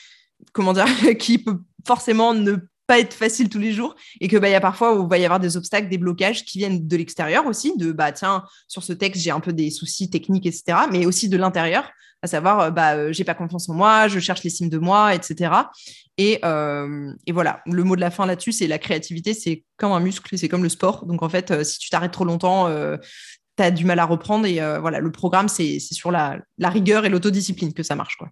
comment dire, qui peut forcément ne pas être facile tous les jours et que bah y a parfois où il va y avoir des obstacles, des blocages qui viennent de l'extérieur aussi, de bah tiens sur ce texte j'ai un peu des soucis techniques etc. Mais aussi de l'intérieur, à savoir euh, bah euh, j'ai pas confiance en moi, je cherche l'estime de moi etc. Et, euh, et voilà le mot de la fin là-dessus c'est la créativité c'est comme un muscle c'est comme le sport donc en fait si tu t'arrêtes trop longtemps tu as du mal à reprendre et voilà le programme c'est sur la, la rigueur et l'autodiscipline que ça marche quoi.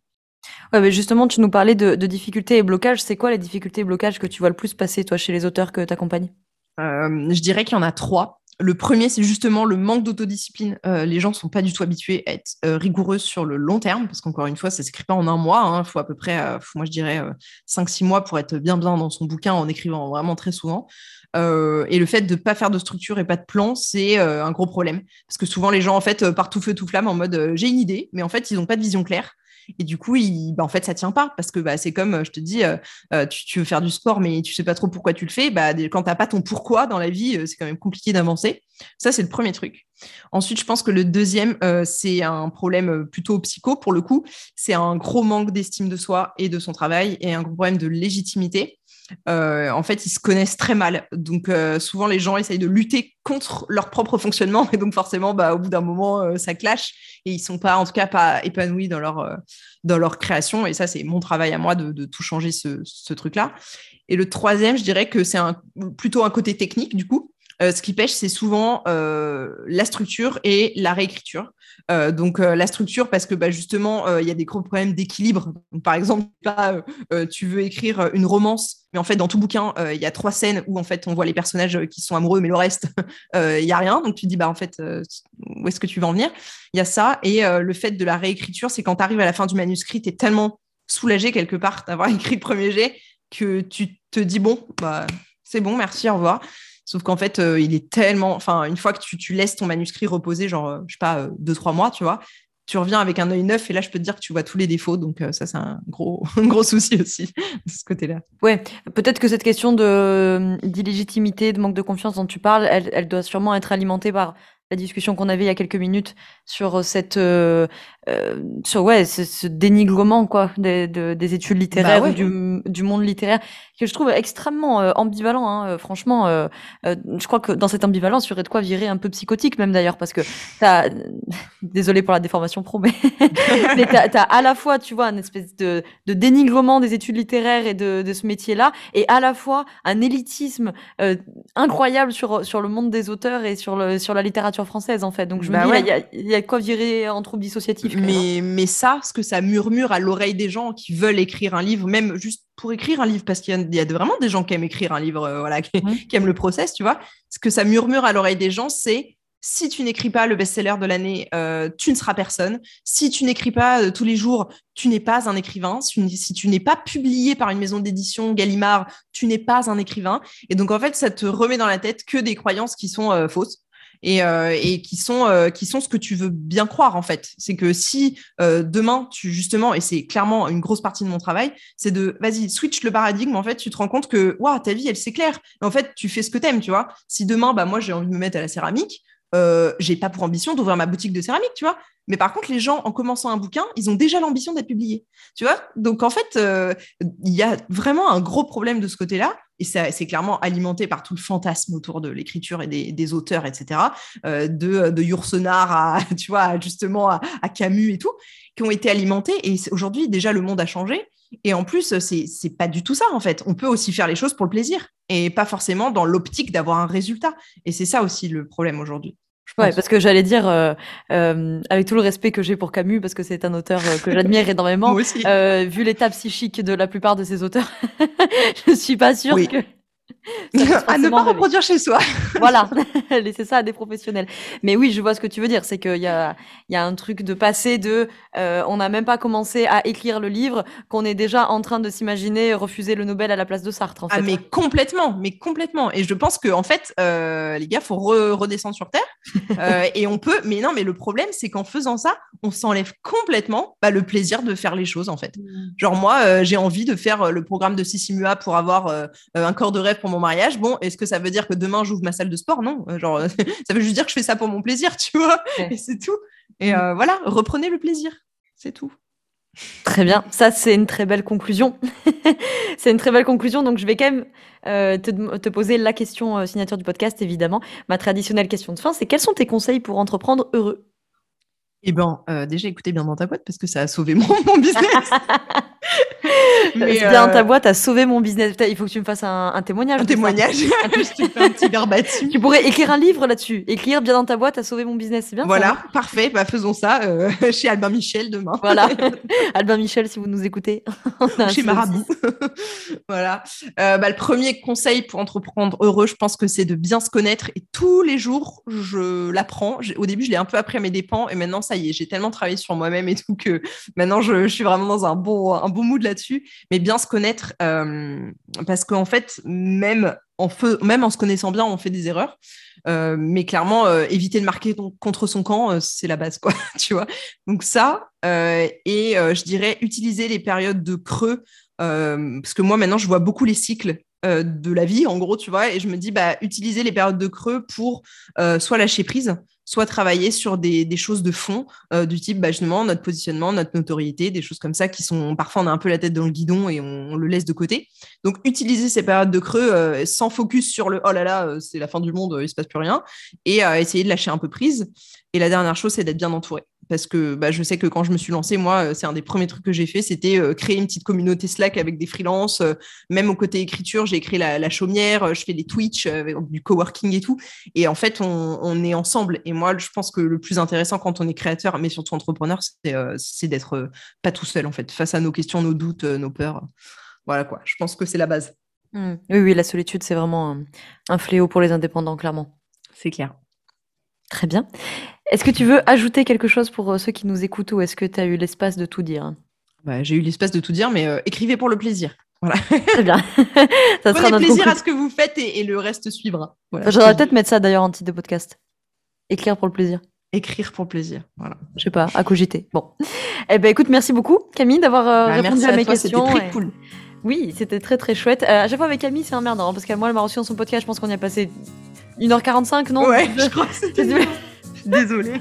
Ouais, mais justement, tu nous parlais de, difficultés et blocages. C'est quoi les difficultés et blocages que tu vois le plus passer, toi, chez les auteurs que tu accompagnes euh, Je dirais qu'il y en a trois. Le premier, c'est justement le manque d'autodiscipline. Euh, les gens ne sont pas du tout habitués à être euh, rigoureux sur le long terme, parce qu'encore une fois, ça ne s'écrit pas en un mois. Il hein. faut à peu près, moi je dirais, 5-6 mois pour être bien bien dans son bouquin en écrivant vraiment très souvent. et le fait de ne pas faire de structure et pas de plan, c'est un gros problème. Parce que souvent, les gens, en fait, partent tout feu, tout flamme en mode j'ai une idée, mais en fait, ils n'ont pas de vision claire. Et du coup, bah, en fait, ça tient pas parce que bah, c'est comme, je te dis, euh, euh, tu, veux faire du sport, mais tu sais pas trop pourquoi tu le fais. Bah, quand t'as pas ton pourquoi dans la vie, euh, c'est quand même compliqué d'avancer. Ça, c'est le premier truc. Ensuite, je pense que le deuxième, c'est un problème plutôt psycho pour le coup. C'est un gros manque d'estime de soi et de son travail et un gros problème de légitimité. Euh, en fait, ils se connaissent très mal. Donc, euh, souvent, les gens essayent de lutter contre leur propre fonctionnement. Et donc, forcément, bah, au bout d'un moment, euh, ça clash. Et ils sont pas, en tout cas, pas épanouis dans leur, création. Et ça, c'est mon travail à moi de, tout changer ce, ce truc-là. Et le troisième, je dirais que c'est plutôt un côté technique, du coup. Ce qui pêche, c'est souvent la structure et la réécriture. Euh, donc euh, la structure, parce que bah, justement, euh, il y a des gros problèmes d'équilibre. Par exemple, tu veux écrire une romance, mais en fait, dans tout bouquin, il y a trois scènes où en fait, on voit les personnages qui sont amoureux, mais le reste, il y a rien. Donc tu dis, bah en fait, où est-ce que tu vas en venir? Il y a ça. Et le fait de la réécriture, c'est quand tu arrives à la fin du manuscrit, tu es tellement soulagé quelque part d'avoir écrit le premier jet que tu te dis, bon, bah, c'est bon, merci, au revoir. Sauf qu'en fait, euh, il est tellement. Enfin, une fois que tu, laisses ton manuscrit reposer, genre, euh, je sais pas, euh, deux, trois mois, tu vois, tu reviens avec un œil neuf et là, je peux te dire que tu vois tous les défauts. Donc, ça, c'est un gros, gros souci aussi de ce côté-là. Ouais, peut-être que cette question d'illégitimité, de manque de confiance dont tu parles, elle, elle doit sûrement être alimentée par la discussion qu'on avait il y a quelques minutes sur cette euh, euh, sur ouais ce, dénigrement quoi des, des études littéraires bah du, du, monde littéraire que je trouve extrêmement euh, ambivalent hein, franchement je crois que dans cette ambivalence il y aurait de quoi virer un peu psychotique même d'ailleurs parce que t'as désolé pour la déformation pro mais, mais t'as as à la fois tu vois une espèce de, de dénigrement des études littéraires et de, de ce métier là et à la fois un élitisme incroyable sur sur le monde des auteurs et sur le sur la littérature française en fait. Donc je me bah dis, il y, a quoi virer en trouble dissociatif. Mais, mais ça, ce que ça murmure à l'oreille des gens qui veulent écrire un livre, même juste pour écrire un livre, parce qu'il y, a vraiment des gens qui aiment écrire un livre, euh, voilà, qui, aiment le process, tu vois. Ce que ça murmure à l'oreille des gens, c'est si tu n'écris pas le best-seller de l'année, euh, tu ne seras personne. Si tu n'écris pas euh, tous les jours, tu n'es pas un écrivain. Si, tu n'es pas publié par une maison d'édition Gallimard, tu n'es pas un écrivain. Et donc, en fait, ça te remet dans la tête que des croyances qui sont fausses et, euh, et qui sont euh, qui sont ce que tu veux bien croire en fait. C'est que si euh, demain tu justement et c'est clairement une grosse partie de mon travail, c'est de vas-y switch le paradigme. En fait, tu te rends compte que waouh ta vie elle s'éclaire. En fait, tu fais ce que t'aimes, tu vois. Si demain bah moi j'ai envie de me mettre à la céramique, euh, j'ai pas pour ambition d'ouvrir ma boutique de céramique, tu vois. Mais par contre, les gens, en commençant un bouquin, ils ont déjà l'ambition d'être publiés, tu vois? Donc, en fait, il y a vraiment un gros problème de ce côté-là et c'est clairement alimenté par tout le fantasme autour de l'écriture et des, auteurs, etc., euh, de, de Yourcenar à, tu vois, justement à, Camus et tout, qui ont été alimentés. Et aujourd'hui, déjà, le monde a changé. Et en plus, c'est pas du tout ça, en fait. On peut aussi faire les choses pour le plaisir et pas forcément dans l'optique d'avoir un résultat. Et c'est ça aussi le problème aujourd'hui. Ouais, parce que j'allais dire, euh, euh, avec tout le respect que j'ai pour Camus, parce que c'est un auteur euh, que j'admire énormément, vu l'état psychique de la plupart de ces auteurs, je suis pas sûre que à ne pas reproduire chez soi. voilà, laissez ça à des professionnels. Mais oui, je vois ce que tu veux dire. C'est qu'il y a, y a un truc de passé de, euh, on n'a même pas commencé à écrire le livre, qu'on est déjà en train de s'imaginer refuser le Nobel à la place de Sartre. En ah, mais complètement, mais complètement. Et je pense que en fait, euh, les gars, faut redescendre sur terre. Euh, et on peut, mais non, mais le problème, c'est qu'en faisant ça, on s'enlève complètement bah, le plaisir de faire les choses, en fait. Mmh. Genre moi, j'ai envie de faire le programme de Sissimua pour avoir un corps de rêve pour mon mariage. Bon, est-ce que ça veut dire que demain j'ouvre ma salle de sport? Non, euh, genre ça veut juste dire que je fais ça pour mon plaisir, tu vois. Et c'est tout. Et euh, voilà, reprenez le plaisir, c'est tout. Très bien, ça c'est une très belle conclusion. c'est une très belle conclusion, donc je vais quand même euh, te, te, poser la question signature du podcast, évidemment. Ma traditionnelle question de fin, c'est quels sont tes conseils pour entreprendre heureux? Eh ben, euh, déjà, écoutez bien dans ta boîte parce que ça a sauvé mon, mon business. Mais bien dans ta euh, boîte a sauvé mon business. Il faut que tu me fasses un, témoignage. Un témoignage. Je te fais un petit verbatim. Tu pourrais écrire un livre là-dessus. Écrire bien dans ta boîte a sauvé mon business. C'est bien. Voilà, parfait. Bah, faisons ça euh, chez Albin Michel demain. Voilà. Albin Michel, si vous nous écoutez. chez Marabout. voilà. bah, le premier conseil pour entreprendre heureux, je pense que c'est de bien se connaître. Et tous les jours, je l'apprends. Au début, je l'ai un peu appris à mes dépens. Et maintenant, ça y est, j'ai tellement travaillé sur moi-même et tout que maintenant je, suis vraiment dans un bon, un bon mood là-dessus. Mais bien se connaître, euh, parce qu'en fait, même en, même en se connaissant bien, on fait des erreurs. Euh, mais clairement, euh, éviter de marquer contre son camp, c'est la base, quoi, tu vois. Donc ça, et je dirais utiliser les périodes de creux, parce que moi maintenant, je vois beaucoup les cycles de la vie, en gros, tu vois, et je me dis, bah, utiliser les périodes de creux pour soit lâcher prise, soit travailler sur des, choses de fond euh, du type bah, justement notre positionnement, notre notoriété, des choses comme ça qui sont parfois on a un peu la tête dans le guidon et on, le laisse de côté. Donc utiliser ces périodes de creux euh, sans focus sur le oh là là euh, c'est la fin du monde, il se passe plus rien et essayer de lâcher un peu prise. Et la dernière chose c'est d'être bien entouré parce que bah, je sais que quand je me suis lancée, moi, euh, c'est un des premiers trucs que j'ai fait, c'était euh, créer une petite communauté Slack avec des freelances. Euh, même au côté écriture, j'ai écrit la, chaumière, je fais des Twitch, du coworking et tout. Et en fait, on, est ensemble. Et moi, je pense que le plus intéressant quand on est créateur, mais surtout entrepreneur, c'est d'être pas tout seul, en fait, face à nos questions, nos doutes, nos peurs. Voilà quoi, je pense que c'est la base. Mmh. Oui, oui, la solitude, c'est vraiment un fléau pour les indépendants, clairement. C'est clair. Très bien. Est-ce que tu veux ajouter quelque chose pour euh, ceux qui nous écoutent ou est-ce que tu as eu l'espace de tout dire? Bah, J'ai eu l'espace de tout dire, mais euh, écrivez pour le plaisir. Voilà. Très bien. ça Prenez plaisir à ce que vous faites et, le reste suivra. J'aurais peut-être mettre ça d'ailleurs en titre de podcast. Écrire pour le plaisir. Écrire pour le plaisir. Voilà. Je sais pas, à cogiter. Bon. Eh ben écoute, merci beaucoup Camille d'avoir euh, bah, répondu à, mes questions. C'était très cool. Oui, c'était très très chouette. à chaque fois avec Camille, c'est un merde, hein, parce qu'à moi, elle m'a reçu dans son podcast, je pense qu'on y a passé 1h45, non Ouais, je crois que c'était. Désolée.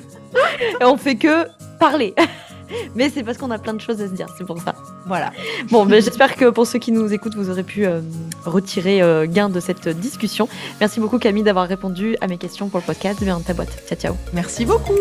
Et on fait que parler. Mais c'est parce qu'on a plein de choses à se dire, c'est pour ça. Voilà. Bon, ben, j'espère que pour ceux qui nous écoutent, vous aurez pu euh, retirer euh, gain de cette discussion. Merci beaucoup Camille d'avoir répondu à mes questions pour le podcast. Viens dans ta boîte. Ciao, ciao. Merci beaucoup.